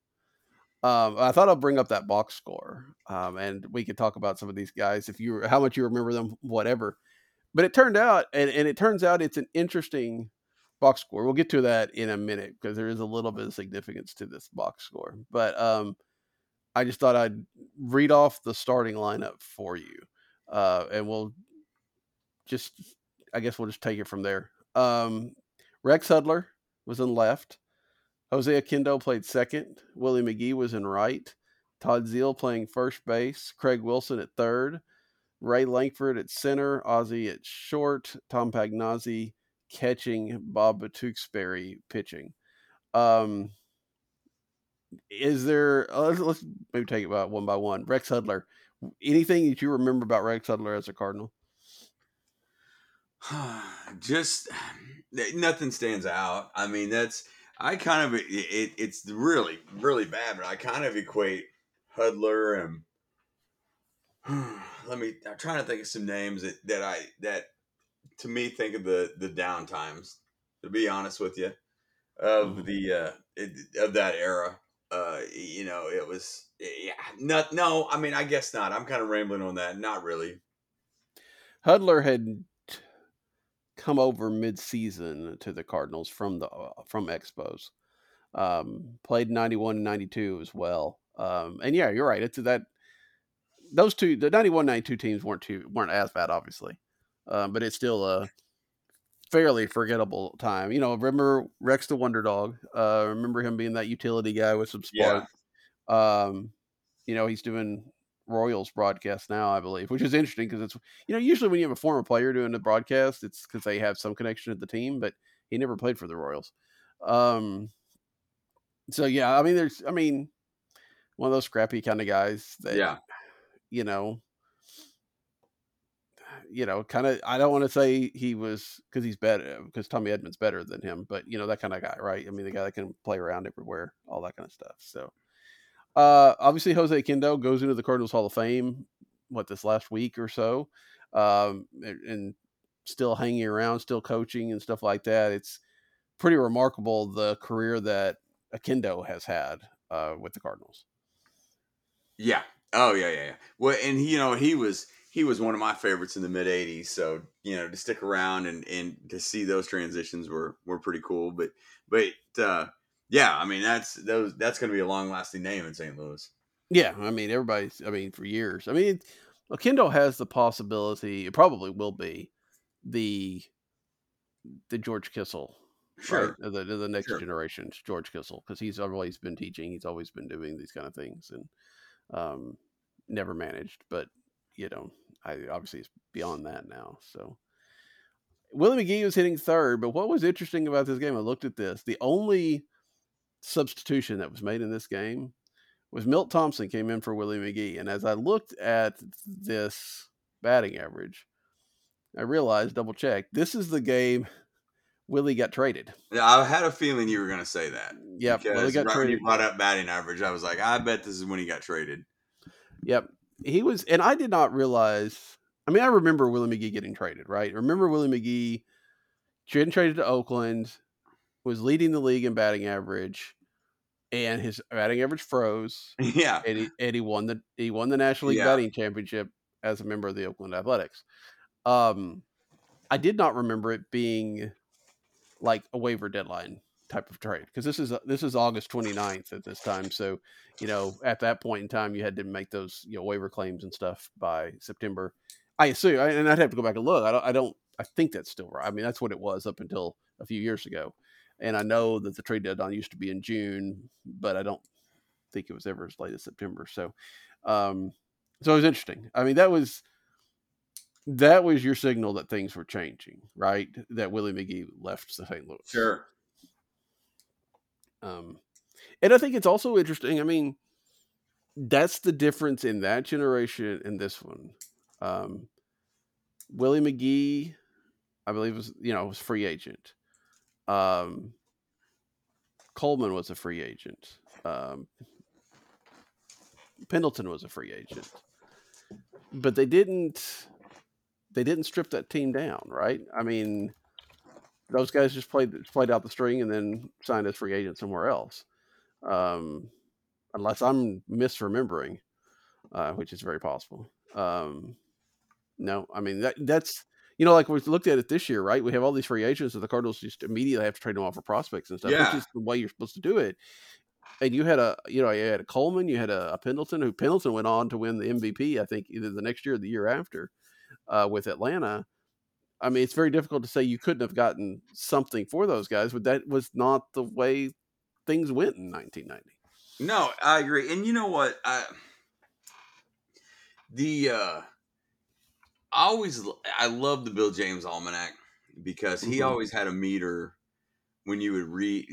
Um, I thought I'll bring up that box score, um, and we could talk about some of these guys if you how much you remember them, whatever. But it turned out, and, and it turns out it's an interesting box score. We'll get to that in a minute because there is a little bit of significance to this box score. But um, I just thought I'd read off the starting lineup for you, uh, and we'll just I guess we'll just take it from there. Um, Rex Hudler was in left. Jose Oquendo played second. Willie McGee was in right. Todd Zeile playing first base. Craig Wilson at third. Ray Lankford at center. Ozzie at short. Tom Pagnozzi catching. Bob Tewksbury pitching. Um, is there? Uh, let's, let's maybe take it about one by one. Rex Hudler. Anything that you remember about Rex Hudler as a Cardinal? Just nothing stands out. I mean, that's I kind of it, it, it's really really bad, but I kind of equate Hudler and let me. I'm trying to think of some names that that I that to me think of the the down times. To be honest with you, of the uh it, of that era, uh, you know, it was yeah, not no. I mean, I guess not. I'm kind of rambling on that. Not really. Hudler had come over mid-season to the Cardinals from the uh, from Expos. Um, played 91 and 92 as well. Um, and yeah, you're right. It's that those two the 91 92 teams weren't too weren't as bad obviously. Um, but it's still a fairly forgettable time. You know, remember Rex the Wonder Dog. Uh, remember him being that utility guy with some Yeah. spark. Um, you know, he's doing Royals broadcast now, I believe, which is interesting because it's you know usually when you have a former player doing the broadcast, it's because they have some connection to the team, but he never played for the Royals. Um, so yeah, I mean, there's, I mean, one of those scrappy kind of guys that, Yeah. you know, you know, kind of. I don't want to say he was because he's better because Tommy Edman's better than him, but you know that kind of guy, right? I mean, the guy that can play around everywhere, all that kind of stuff. So, uh, obviously, Jose Oquendo goes into the Cardinals Hall of Fame. What this last week or so, um, and, still hanging around, still coaching and stuff like that. It's pretty remarkable the career that Oquendo has had uh, with the Cardinals. Yeah. Oh yeah, yeah, yeah. Well, and you know, he was he was one of my favorites in the mid '80s. So you know, to stick around and and to see those transitions were were pretty cool. But but uh, yeah, I mean that's those that's going to be a long lasting name in St. Louis. Yeah, I mean everybody's. I mean for years. I mean, Oquendo has the possibility. It probably will be the the George Kissell. Sure. Right? The, the next Sure. generation, George Kissell, because he's always been teaching. He's always been doing these kind of things, and um, never managed. But you know, I obviously it's beyond that now. So Willie McGee was hitting third, but what was interesting about this game? I looked at this. The only substitution that was made in this game was Milt Thompson came in for Willie McGee, and as I looked at this batting average, I realized double check this is the game Willie got traded. Yeah, I had a feeling you were going to say that. Because Willie got right when traded. you brought up batting average, I was like, I bet this is when he got traded. Yep. He was, and I did not realize. I mean, I remember Willie McGee getting traded, right? Remember Willie McGee getting traded to Oakland, was leading the league in batting average, and his batting average froze. Yeah. And he, and he won the he won the National League Yeah. batting championship as a member of the Oakland Athletics. Um, I did not remember it being like a waiver deadline type of trade because this is this is August 29th at this time. So, you know, at that point in time, you had to make those you know waiver claims and stuff by September. I assume, and I'd have to go back and look. I don't, I don't, I think that's still right. I mean, that's what it was up until a few years ago. And I know that the trade deadline used to be in June, but I don't think it was ever as late as September. So, um, so it was interesting. I mean, that was that was your signal that things were changing, right? That Willie McGee left the St. Louis. Sure. Um, and I think it's also interesting. I mean, that's the difference in that generation and this one. Um, Willie McGee, I believe was you know was free agent. Um, Coleman was a free agent. Um, Pendleton was a free agent, but they didn't. They didn't strip that team down, right? I mean, those guys just played played out the string and then signed as free agent somewhere else. Um, unless I'm misremembering, uh, which is very possible. Um, no, I mean that that's you know like we've looked at it this year, right? We have all these free agents, and the Cardinals just immediately have to trade them off for prospects and stuff, Yeah. which is the way you're supposed to do it. And you had a you know you had a Coleman, you had a, a Pendleton, who Pendleton went on to win the MVP, I think either the next year or the year after, uh, with Atlanta. I mean, it's very difficult to say you couldn't have gotten something for those guys, but that was not the way things went in 1990. No, I agree. And you know what? I the uh I always I love the Bill James Almanac because he Mhm. always had a meter when you would read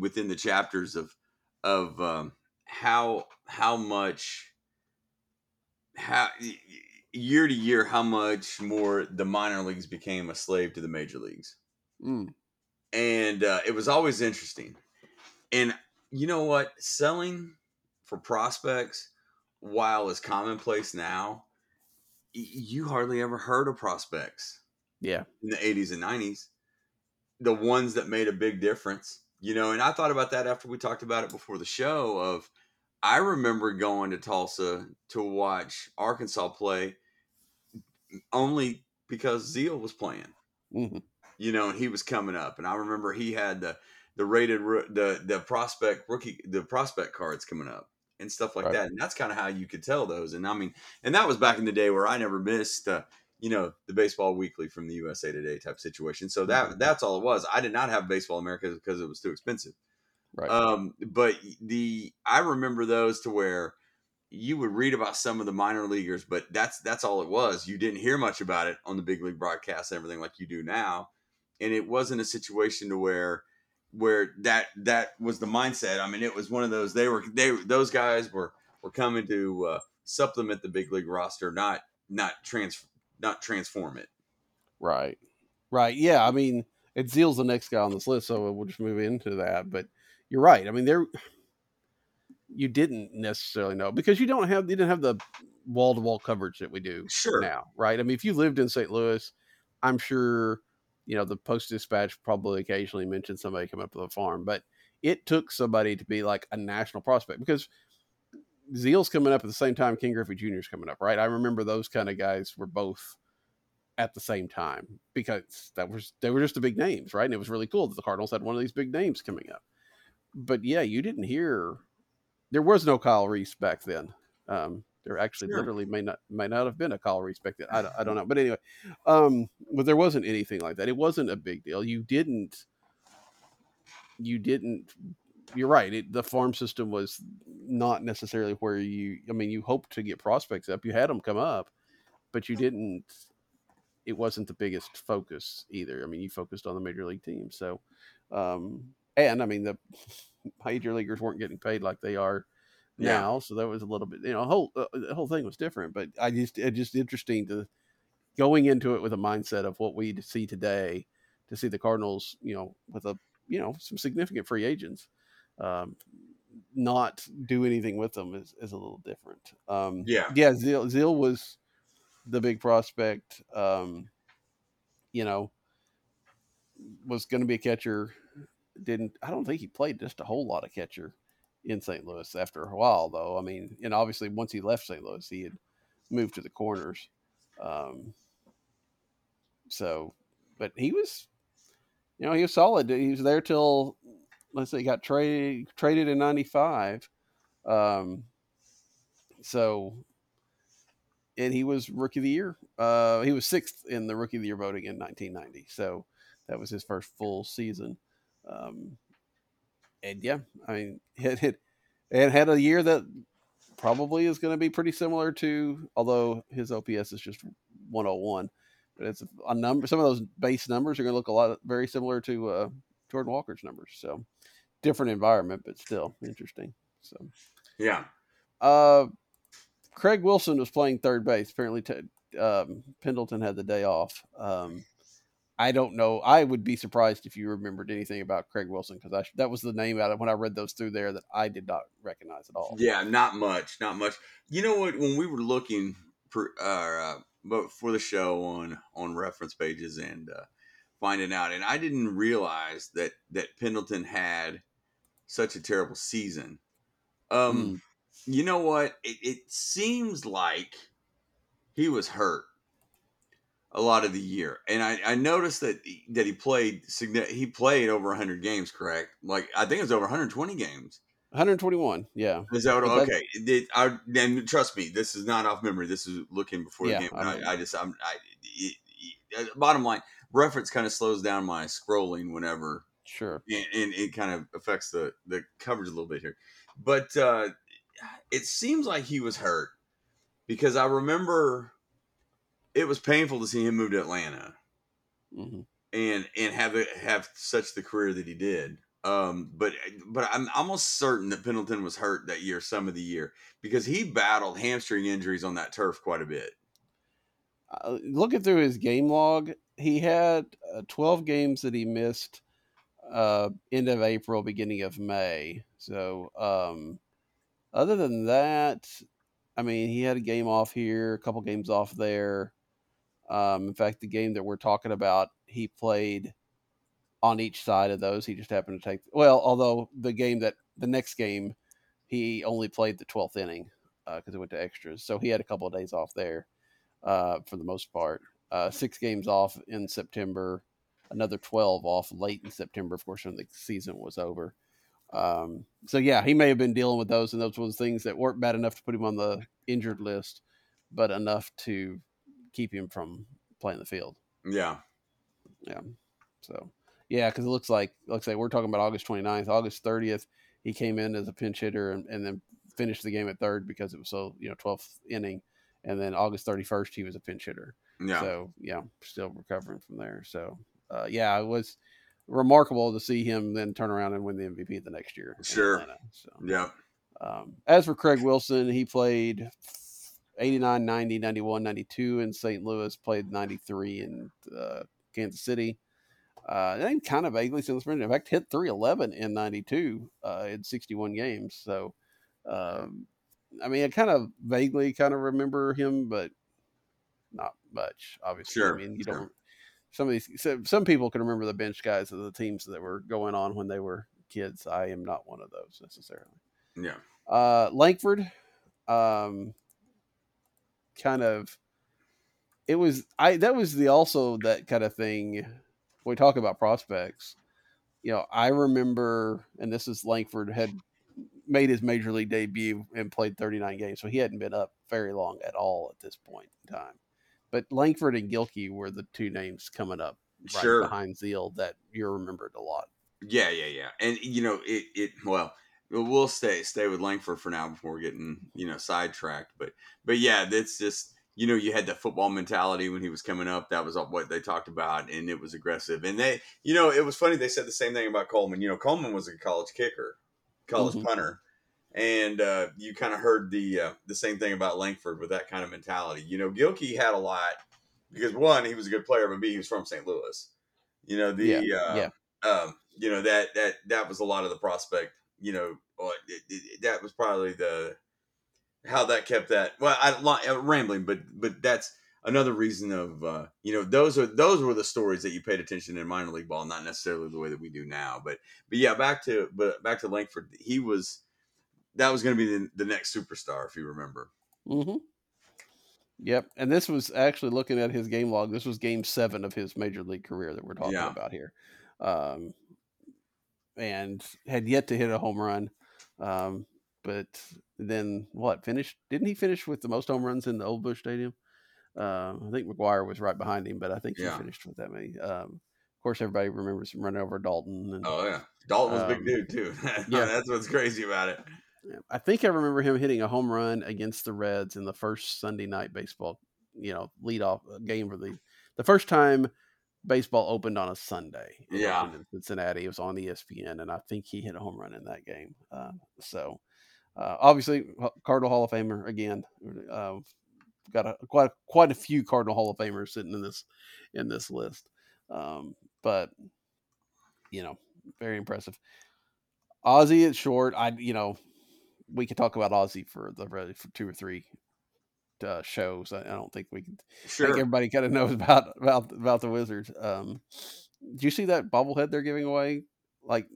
within the chapters of of um, how how much how year to year how much more the minor leagues became a slave to the major leagues Mm. and uh, it was always interesting. And you know what? Selling for prospects, while is commonplace now, you hardly ever heard of prospects Yeah. in the 80s and 90s. The ones that made a big difference, you know. And I thought about that after we talked about it before the show. Of I remember going to Tulsa to watch Arkansas play only because Zeile was playing hmm you know, and he was coming up, and I remember he had the the rated the the prospect rookie the prospect cards coming up and stuff like Right. that, and that's kind of how you could tell those. And I mean, and that was back in the day where I never missed, uh, you know, the baseball weekly from the USA Today type situation. So that that's all it was. I did not have Baseball America because it was too expensive. Right. Um, but the I remember those to where you would read about some of the minor leaguers, but that's that's all it was. You didn't hear much about it on the big league broadcast and everything like you do now. And it wasn't a situation to where where that that was the mindset. I mean, it was one of those they were they those guys were were coming to uh, supplement the big league roster, not not trans not transform it. Right. Right. Yeah. I mean, it Zeile's the next guy on this list, so we'll just move into that. But you're right. I mean, there you didn't necessarily know because you don't have you didn't have the wall to wall coverage that we do Sure. now, right? I mean, if you lived in St. Louis, I'm sure you know the Post Dispatch probably occasionally mentioned somebody coming up to the farm, but it took somebody to be like a national prospect because Zeile's coming up at the same time Ken Griffey Jr. is coming up, right? I remember those kind of guys were both at the same time because that was they were just the big names, right? And it was really cool that the Cardinals had one of these big names coming up. But yeah, you didn't hear there was no Kyle Reese back then. Um, there actually Sure. literally may not may not have been a back then. I, don't- I don't know, but anyway, um, but there wasn't anything like that. It wasn't a big deal. You didn't. You didn't. You're right. It, the farm system was not necessarily where you. I mean, you hoped to get prospects up. You had them come up, but you didn't. It wasn't the biggest focus either. I mean, you focused on the major league team. So, um, and I mean the major leaguers weren't getting paid like they are Yeah. now, so that was a little bit you know whole uh, the whole thing was different. But I just it's just interesting to going into it with a mindset of what we see today to see the Cardinals you know with a you know some significant free agents. Um, not do anything with them is, is a little different. Um, Yeah. yeah. Zeile, Zeile was the big prospect. Um, you know, was going to be a catcher. Didn't I don't think he played just a whole lot of catcher in St. Louis after a while, though. I mean, and obviously once he left St. Louis, he had moved to the corners. Um, so, but he was, you know, he was solid. He was there till let's say he got traded traded in '95. Um, so, and he was rookie of the year. Uh, he was sixth in the rookie of the year voting in 1990. So that was his first full season. Um, and yeah, I mean, it, it, it had a year that probably is going to be pretty similar to, although his OPS is just 101, but it's a number. Some of those base numbers are going to look a lot very similar to uh, Jordan Walker's numbers. So different environment, but still interesting. So Yeah. uh, Craig Wilson was playing third base. Apparently, t- um, Pendleton had the day off. Um, I don't know. I would be surprised if you remembered anything about Craig Wilson because that was the name out of when I read those through there that I did not recognize at all. Yeah, not much, not much. You know what? When we were looking for uh, but for the show on on reference pages and uh, finding out, and I didn't realize that that Pendleton had such a terrible season. Um, you know what? It, it seems like he was hurt a lot of the year, and I, I noticed that he- that he played he played over 100 games. Correct? Like I think it was over 120 games. 121. Yeah. Is that what? Okay. Did, I, and trust me, this is not off memory. This is looking before Yeah, the game. I. I, I just, I'm, I, it- it- bottom line, reference kind of slows down my scrolling whenever, Sure. and, and it kind of affects the the coverage a little bit here. But uh, it seems like he was hurt because I remember it was painful to see him move to Atlanta hmm and and have it have such the career that he did. Um, but but I'm almost certain that Pendleton was hurt that year, some of the year, because he battled hamstring injuries on that turf quite a bit. Uh, looking through his game log, he had uh, 12 games that he missed uh, end of April, beginning of May. So, um, other than that, I mean, he had a game off here, a couple games off there. Um, in fact, the game that we're talking about, he played on each side of those. He just happened to take, well, although the game that the next game, he only played the 12th inning because it went to extras. So he had a couple of days off there uh, for the most part. Uh, six games off in September, another 12 off late in September, of course, when the season was over. Um, so, yeah, he may have been dealing with those, and those were the things that weren't bad enough to put him on the injured list, but enough to keep him from playing the field. Yeah, Yeah. So, yeah, because it looks like, looks like we're talking about August 29th, August 30th. He came in as a pinch hitter and, and then finished the game at third because it was so, you know, 12th inning. And then August 31st, he was a pinch hitter. yeah, So, yeah, still recovering from there. So, uh, yeah, it was remarkable to see him then turn around and win the MVP the next year. Sure. Atlanta. So, yeah. um, as for Craig Wilson, he played 89, 90, 91, 92 in St. Louis, played 93 in uh, Kansas City. Uh, and kind of vaguely since spring. In fact, hit 311 in 92 uh, in 61 games. So, um, I mean, I kind of vaguely kind of remember him, but not much, obviously. Sure, I mean, you sure. don't. Some of these, some, some people can remember the bench guys of the teams that were going on when they were kids. I am not one of those necessarily. Yeah. Uh, Lankford, um, kind of, it was I that was the also that kind of thing. When we talk about prospects, you know, I remember, and this is Lankford had made his major league debut and played 39 games, so he hadn't been up very long at all at this point in time. But Lankford and Gilkey were the two names coming up right Sure. behind Zeile that you remembered a lot. Yeah, yeah, yeah. And you know, it it well, we'll stay stay with Lankford for now before we're getting you know sidetracked. But but yeah, that's just you know, you had the football mentality when he was coming up. That was what they talked about, and it was aggressive. And they, you know, it was funny. They said the same thing about Coleman. You know, Coleman was a college kicker, college Mhm. punter, and uh, you kind of heard the uh, the same thing about Lankford with that kind of mentality. You know, Gilkey had a lot because one, he was a good player, but B, he was from St. Louis. You know, the Yeah, uh, yeah. um, you know that that that was a lot of the prospect. You know, it, it, that was probably the how that kept that. Well, I uh, rambling, but but that's another reason of uh, you know those are those were the stories that you paid attention in minor league ball, not necessarily the way that we do now. But but yeah, back to but back to Lankford, he was that was going to be the, the next superstar if you remember. Mm-hmm. Yep. And this was actually looking at his game log. This was game seven of his major league career that we're talking Yeah. about here. Um, and had yet to hit a home run. Um, but then what? Finished? Didn't he finish with the most home runs in the Old Busch Stadium? Uh, I think McGwire was right behind him, but I think he finished with that many. Um, of course, everybody remembers him running over Daulton. And, Oh yeah, Daulton was a Um, big dude too. yeah. that's what's crazy about it. I think I remember him hitting a home run against the Reds in the first Sunday night baseball, you know, lead off uh, game for the the first time baseball opened on a Sunday. Yeah. in Cincinnati. It was on ESPN, and I think he hit a home run in that game. Uh, so, uh, obviously, Cardinal Hall of Famer again. Uh, got a, quite quite a few Cardinal Hall of Famers sitting in this in this list, um, but you know, very impressive. Ozzie is short. I you know we could talk about Ozzie for the for two or three uh, shows. I, I don't think we can. I think everybody kind of knows about about about the Wizards. Um, do you see that bobblehead they're giving away? Like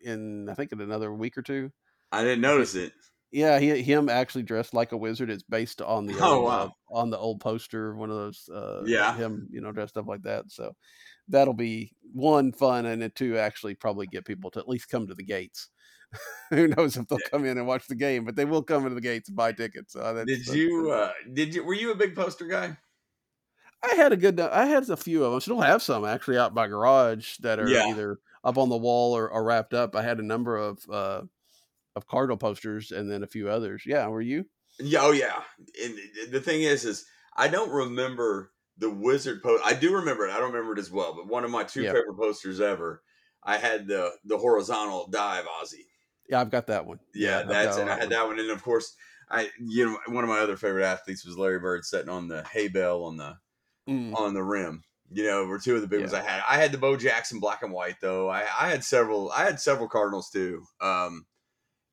in I think in another week or two. I didn't notice it. Yeah, he, him actually dressed like a wizard. It's based on the Oh, old, wow. uh, on the old poster, one of those. Uh, Yeah. him you know dressed up like that. So that'll be one fun, and then two actually probably get people to at least come to the gates. Who knows if they'll come in and watch the game, but they will come into the gates and buy tickets. That's, Did you? Uh, did you? Were you a big poster guy? I had a good. I had a few of them. Still have some actually out by garage that are Yeah. either up on the wall or, or wrapped up. I had a number of uh, of Cardinal posters and then a few others. Yeah, were you? Yeah, oh yeah. And the thing is, is I don't remember the wizard post. I do remember it. I don't remember it as well. But one of my two Yeah. favorite posters ever, I had the the horizontal dive Ozzie. Yeah, I've got that one. Yeah, that's and I had one. that one. And of course, I you know one of my other favorite athletes was Larry Bird sitting on the hay bale on the Mm. on the rim. You know, were two of the big ones I had. I had the Bo Jackson black and white though. I, I had several. I had several Cardinals too. Um,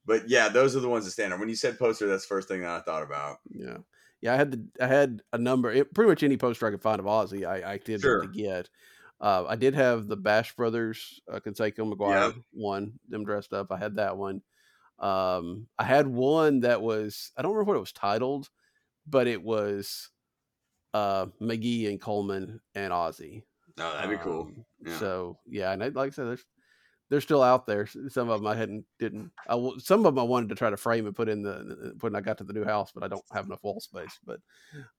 but yeah, those are the ones that stand out. When you said poster, that's the first thing that I thought about. Yeah, yeah. I had the I had a number. It, pretty much any poster I could find of Ozzie, I, I did Sure. get. Uh, I did have the Bash Brothers, uh, Canseco McGwire one, them dressed up. I had that one. Um, I had one that was I don't remember what it was titled, but it was uh, McGee and Coleman and Ozzie. Oh, that'd be cool. Um, Yeah. So yeah, and I- like I said, there's they're still out there. Some of them I hadn't didn't. I, w- some of them I wanted to try to frame and put in the when I got to the new house, but I don't have enough wall space. But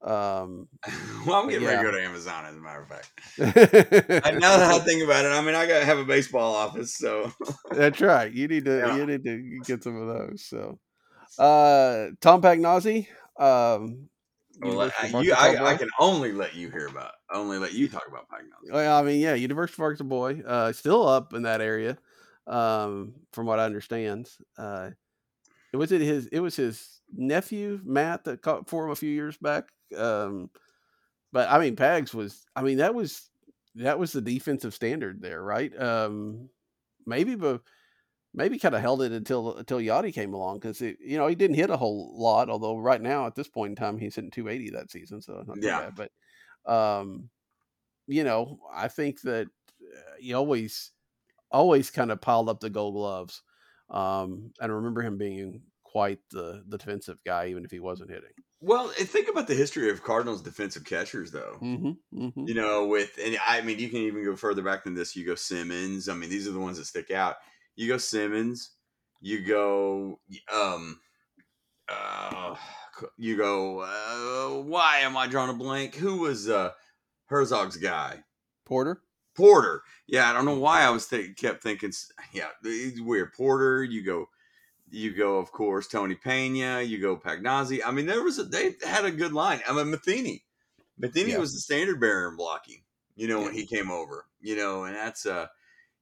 um, well, I'm getting ready to go to Amazon, as a matter of fact. And now that I think about it, I mean, I got to have a baseball office, so That's right. You need to Yeah. you need to get some of those. So, uh, Tom Pagnozzi, um, well, I, you, I, I can only let you hear about, only let you talk about Pagnozzi. Well, I mean, yeah, University of Arkansas boy, uh, still up in that area, um, from what I understand. Uh, it was it his it was his nephew Matt that caught for him a few years back. Um, but I mean, Pags was I mean that was that was the defensive standard there, right? Um, maybe, but maybe kind of held it until until Yadi came along because you know he didn't hit a whole lot. Although right now at this point in time he's hitting 280 that season, so not Yeah. bad. But um, you know, I think that uh, he always always kind of piled up the Gold Gloves. Um, and I remember him being quite the the defensive guy, even if he wasn't hitting. Well, think about the history of Cardinals defensive catchers, though. Mm-hmm, mm-hmm. You know, with and I mean, you can even go further back than this. You go Simmons. I mean, these are the ones that stick out. You go Simmons. You go. Um. Uh, you go. Uh, why am I drawing a blank? Who was uh Herzog's guy? Porter. Porter. Yeah, I don't know why I was think, kept thinking. Yeah, it's weird. Porter. You go. you go, of course, Tony Pena. You go Pagnozzi. I mean, there was a, they had a good line. I mean, Matheny. Matheny Yeah. was the standard bearer in blocking. You know when he came over. You know, and that's uh,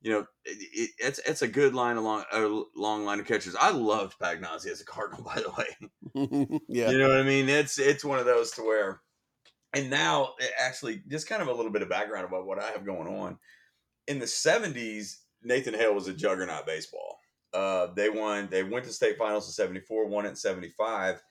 you know, it, it, it's it's a good line along a long line of catchers. I loved Pagnozzi as a Cardinal, by the way. yeah. You know what I mean? It's it's one of those to where, and now eh, actually, just kind of a little bit of background about what I have going on. In the '70s, Nathan Hale was a juggernaut baseball. Uh, they won. They went to state finals in '74, won it in '75,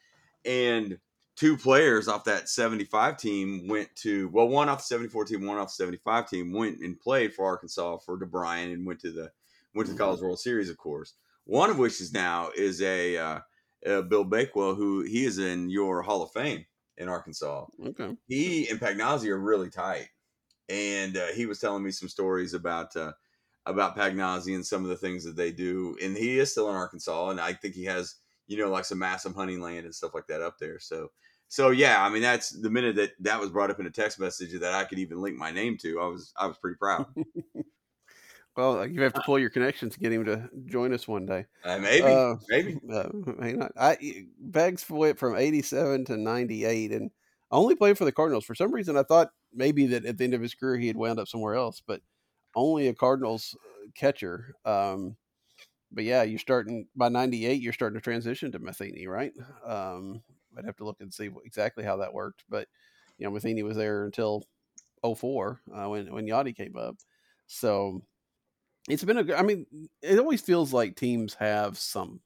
and two players off that '75 team went to well, one off the '74 team, one off the '75 team went and played for Arkansas for DeBriyn and went to the went to the College World Series, of course. One of which is now is a uh, uh, Bill Bakewell, who he is in your Hall of Fame in Arkansas. Okay. He and Pagnozzi are really tight, and uh, he was telling me some stories about uh, about Pagnozzi and some of the things that they do. And he is still in Arkansas, and I think he has you know like some massive hunting land and stuff like that up there. So. So yeah, I mean that's the minute that that was brought up in a text message that I could even link my name to. I was I was pretty proud. Well, you have to pull your connections to get him to join us one day. Uh, maybe, Uh, maybe. Uh, may not. I Pags went from '87 to '98, and only played for the Cardinals. For some reason, I thought maybe that at the end of his career he had wound up somewhere else, but only a Cardinals uh, catcher. Um, but yeah, you're starting by '98. You're starting to transition to Matheny, right? Um, I'd have to look and see exactly how that worked, but you know, Matheny was there until 04 uh, when when Yadi came up. So it's been a. I mean, it always feels like teams have some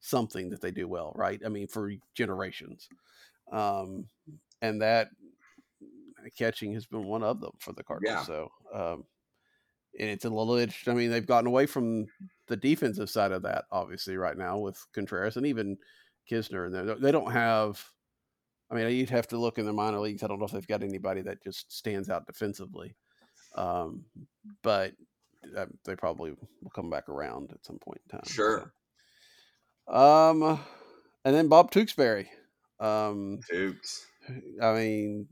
something that they do well, right? I mean, for generations, um, and that catching has been one of them for the Cardinals. Yeah. So, um, and it's a little. interesting. I mean, they've gotten away from the defensive side of that, obviously, right now with Contreras and even Knizner, and they don't have. I mean, you'd have to look in the minor leagues. I don't know if they've got anybody that just stands out defensively, um, but uh, they probably will come back around at some point in time. Sure. so. Um, and then Bob Tewksbury. Um. I mean,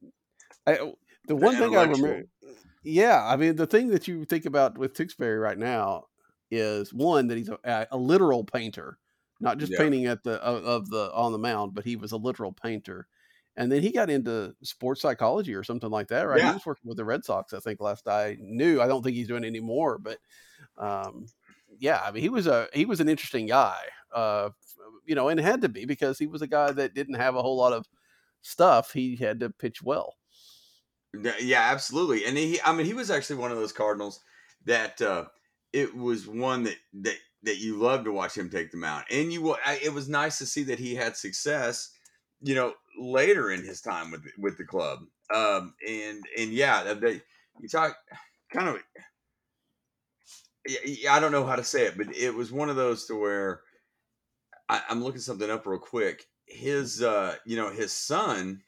I, the one thing I remember, yeah, I mean, the thing that you think about with Tewksbury right now is one that he's a, a literal painter, not just Yeah. painting at the of, the on the mound, but he was a literal painter. And then he got into sports psychology or something like that, right? Yeah. He was working with the Red Sox, I think, last I knew. I don't think he's doing anymore, but um, yeah, I mean, he was a he was an interesting guy, uh, you know, and had to be because he was a guy that didn't have a whole lot of stuff. He had to pitch well. Yeah, yeah, absolutely. And he, I mean, he was actually one of those Cardinals that uh, it was one that that that you love to watch him take them out, and you. It was nice to see that he had success, you know, later in his time with with the club. Um, and and yeah, they, you talk kind of. I don't know how to say it, but it was one of those to where I, I'm looking something up real quick. His, uh, you know, his son.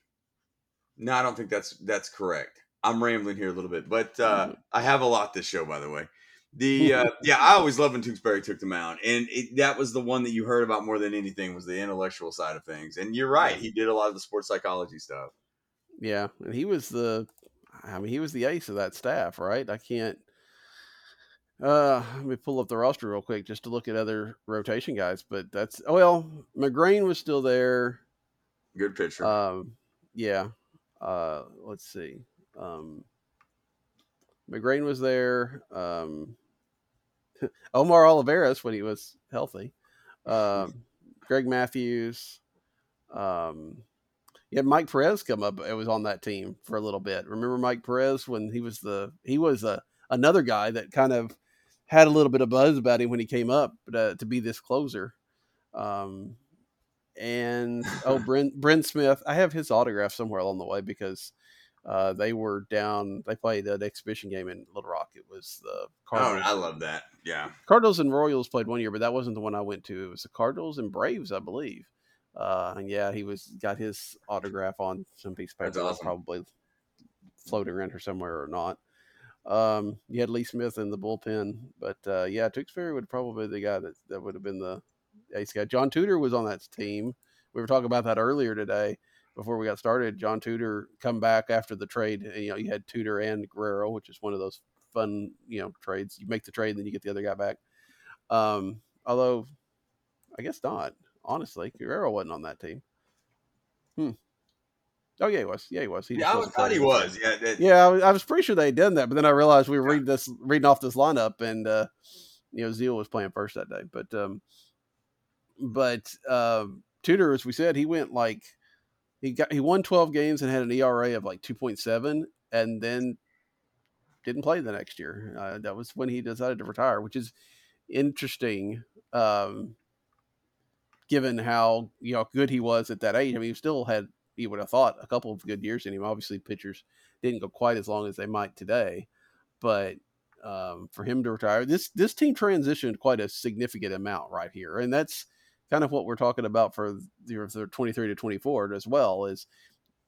No, I don't think that's that's correct. I'm rambling here a little bit, but uh, I have a lot this show, by the way. The uh, yeah, I always loved when Tewksbury took them out, and it, that was the one that you heard about more than anything was the intellectual side of things. And you're right, he did a lot of the sports psychology stuff. Yeah, and he was the, I mean, he was the ace of that staff, right? I can't. Uh, let me pull up the roster real quick just to look at other rotation guys, but that's oh well, Magrane was still there. Good pitcher. Um, yeah. Uh, let's see. Um, Magrane was there. Um, Omar Olivares when he was healthy. Um, Greg Mathews. Um, you had Mike Perez come up. It was on that team for a little bit. Remember Mike Perez when he was the he was a another guy that kind of had a little bit of buzz about him when he came up uh, to be this closer. Um, and oh, Bryn Bryn Smith. I have his autograph somewhere along the way because uh, they were down. They played an exhibition game in Little Rock. It was the oh, Cardinals. I love that. Yeah. Cardinals and Royals played one year, but that wasn't the one I went to. It was the Cardinals and Braves, I believe. Uh, and yeah, he was got his autograph on some piece of paper, awesome. probably floating around here somewhere or not. Um, you had Lee Smith in the bullpen, but uh, yeah, Tewksbury would probably be the guy that that would have been the ace guy. John Tudor was on that team. We were talking about that earlier today before we got started. John Tudor come back after the trade. And, you know, you had Tudor and Guerrero, which is one of those fun, you know, trades. You make the trade, then you get the other guy back. Um, although I guess not. Honestly, Guerrero wasn't on that team. Hmm. Oh yeah, he was. Yeah, he was. He yeah, I wasn't thought he was. Yeah, that- Yeah, I was, I was pretty sure they had done that, but then I realized we were reading this, reading off this lineup, and uh, you know, Zeile was playing first that day. But, um, but um, Tudor, as we said, he went like he got he won twelve games and had an ERA of like two point seven, and then didn't play the next year. Uh, that was when he decided to retire, which is interesting. Um, given how you know good he was at that age, I mean, he still had you would have thought a couple of good years in him. Obviously, pitchers didn't go quite as long as they might today, but um, for him to retire, this this team transitioned quite a significant amount right here, and that's kind of what we're talking about for the, the 23 to 24 as well. Is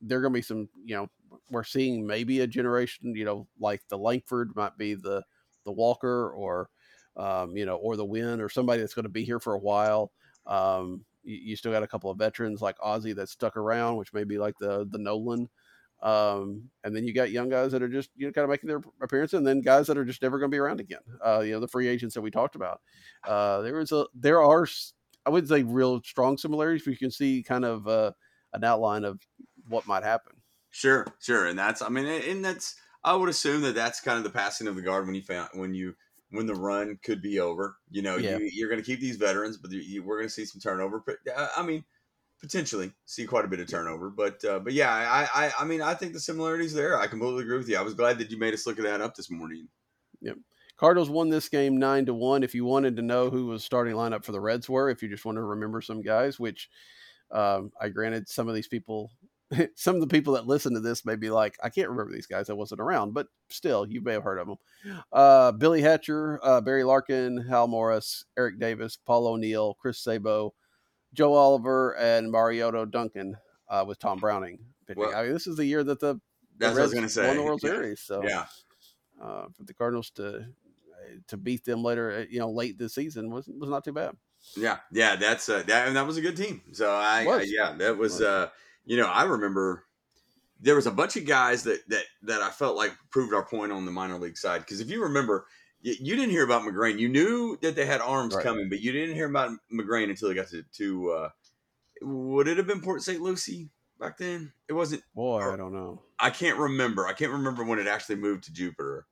there going to be some you know we're seeing maybe a generation you know like the Lankford might be the the Walker or um, you know or the Winn or somebody that's going to be here for a while. Um, you, you still got a couple of veterans like Ozzie that stuck around, which may be like the the Nolan. Um, and then you got young guys that are just you know kind of making their appearance, and then guys that are just never going to be around again. Uh, you know the free agents that we talked about. Uh, there is a there are I would say real strong similarities. But you can see kind of uh, an outline of what might happen. Sure, sure, and that's I mean, and that's I would assume that that's kind of the passing of the guard when you found when you when the run could be over. You know, Yeah. you, you're going to keep these veterans, but you, you- we're going to see some turnover. But uh, I mean, potentially see quite a bit of turnover. But uh, but yeah, I, I I mean, I think the similarities there. I completely agree with you. I was glad that you made us look at that up this morning. Cardinals won this game nine to one. If you wanted to know who was starting lineup for the Reds were, if you just want to remember some guys, which um, I granted some of these people, some of the people that listen to this may be like, I can't remember these guys. I wasn't around, but still, you may have heard of them. Uh, Billy Hatcher, uh, Barry Larkin, Hal Morris, Eric Davis, Paul O'Neill, Chris Sabo, Joe Oliver, and Mariano Duncan uh, with Tom Browning. Well, I mean, this is the year that the, the That's I was Reds going to say. won the World Yeah. Series. So Yeah, uh, for the Cardinals to to beat them later, uh, you know, late this season was was not too bad. Yeah, yeah, that's uh, that, and that was a good team. So I, I yeah, that was, uh, you know, I remember there was a bunch of guys that that that I felt like proved our point on the minor league side. Because if you remember, you, you didn't hear about Magrane. You knew that they had arms Right. coming, but you didn't hear about Magrane until they got to to. Uh, would it have been Port St. Lucie back then? It wasn't. Boy, I don't know. I can't remember. I can't remember when it actually moved to Jupiter.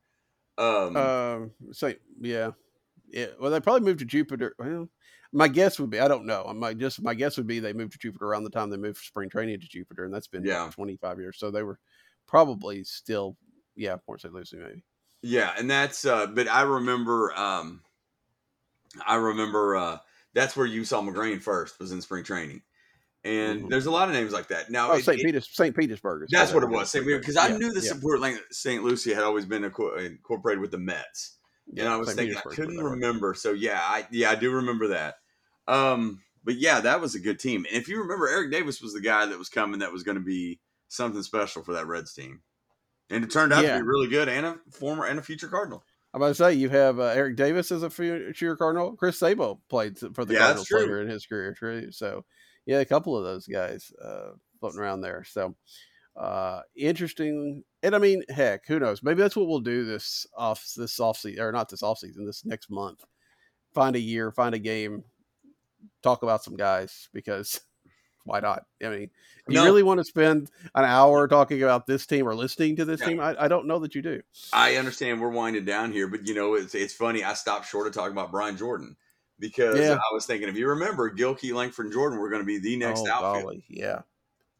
Um, Um, say yeah, yeah. Well, they probably moved to Jupiter. Well, my guess would be I don't know. My just my guess would be they moved to Jupiter around the time they moved spring training to Jupiter, and that's been Yeah. 25 years. So they were probably still yeah, Port St. Lucie maybe. Yeah, and that's uh but I remember um I remember uh that's where you saw Magrane first was in spring training. And Mhm. there's a lot of names like that. Now Oh, St. Peters, St. Petersburg. that's what it was. Because I Yeah, knew the yeah. support like St. Lucie had always been incorporated with the Mets. and I was St. thinking I couldn't where they were. remember. So yeah, I yeah, I do remember that. Um but yeah, that was a good team. And if you remember Eric Davis was the guy that was coming that was going to be something special for that Reds team. And it turned out Yeah. to be really good and a former and a future Cardinal. I'm about to say you have uh, Eric Davis as a future Cardinal. Chris Sabo played for the Yeah, Cardinals later in his career too. So yeah, a couple of those guys uh, floating around there. So uh, interesting. And I mean, heck, who knows? Maybe that's what we'll do this off this off season or not this off season. This next month, find a year, find a game, talk about some guys because why not? I mean, do you No. really want to spend an hour talking about this team or listening to this Yeah. team? I, I don't know that you do. I understand we're winding down here, but you know, it's it's funny. I stopped short of talking about Brian Jordan because Yeah. I was thinking, if you remember, Gilkey, Lankford, and Jordan were going to be the next oh, outfield. golly, yeah.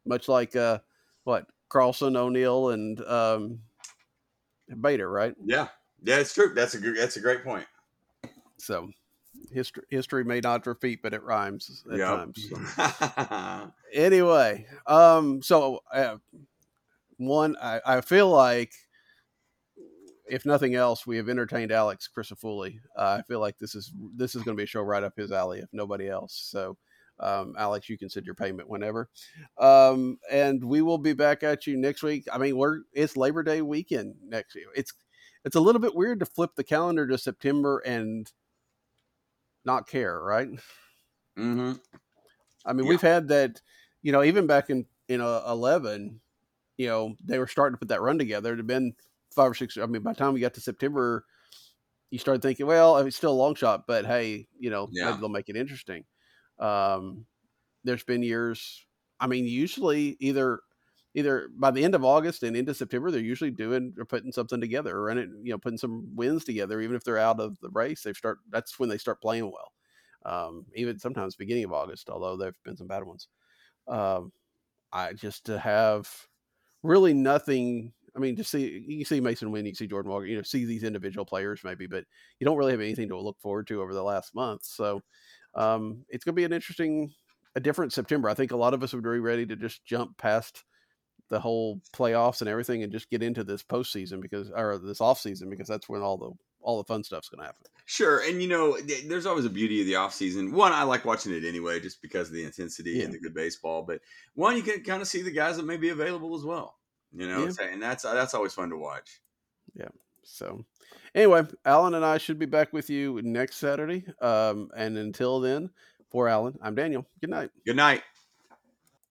Much like uh, what Carlson, O'Neill, and um, Bader, right? Yeah, yeah, it's true. That's a good, that's a great point. So history history may not repeat, but it rhymes at Yep. times. so. Anyway, um, so uh, one, I, I feel like if nothing else, we have entertained Alex Crisafulli. Uh, I feel like this is this is going to be a show right up his alley, if nobody else. So, um, Alex, you can send your payment whenever, um, and we will be back at you next week. I mean, we're it's Labor Day weekend next year. It's it's a little bit weird to flip the calendar to September and not care, right? hmm I mean, Yeah. we've had that, you know, even back in in uh, eleven, you know, they were starting to put that run together. It'd been five or six. I mean, by the time we got to September, you started thinking, well, it's still a long shot, but hey, you know, Yeah. maybe they'll make it interesting. Um, there's been years. I mean, usually either either by the end of August and into September, they're usually doing or putting something together or running, you know, putting some wins together. Even if they're out of the race, they start. That's when they start playing well. Um, even sometimes beginning of August, although there've been some bad ones. Um, I just to have really nothing. I mean, to see you see Masyn Winn, you see Jordan Walker, you know, see these individual players maybe, but you don't really have anything to look forward to over the last month. So um, it's going to be an interesting, a different September. I think a lot of us would be ready to just jump past the whole playoffs and everything and just get into this postseason because or this off season because that's when all the all the fun stuff's going to happen. Sure, and you know, there's always a beauty of the off season. One, I like watching it anyway, just because of the intensity yeah. and the good baseball. But one, you can kind of see the guys that may be available as well. You know, yeah. and that's that's always fun to watch. Yeah. So, anyway, Allen and I should be back with you next Saturday. Um, and until then, for Allen, I'm Daniel. Good night. Good night.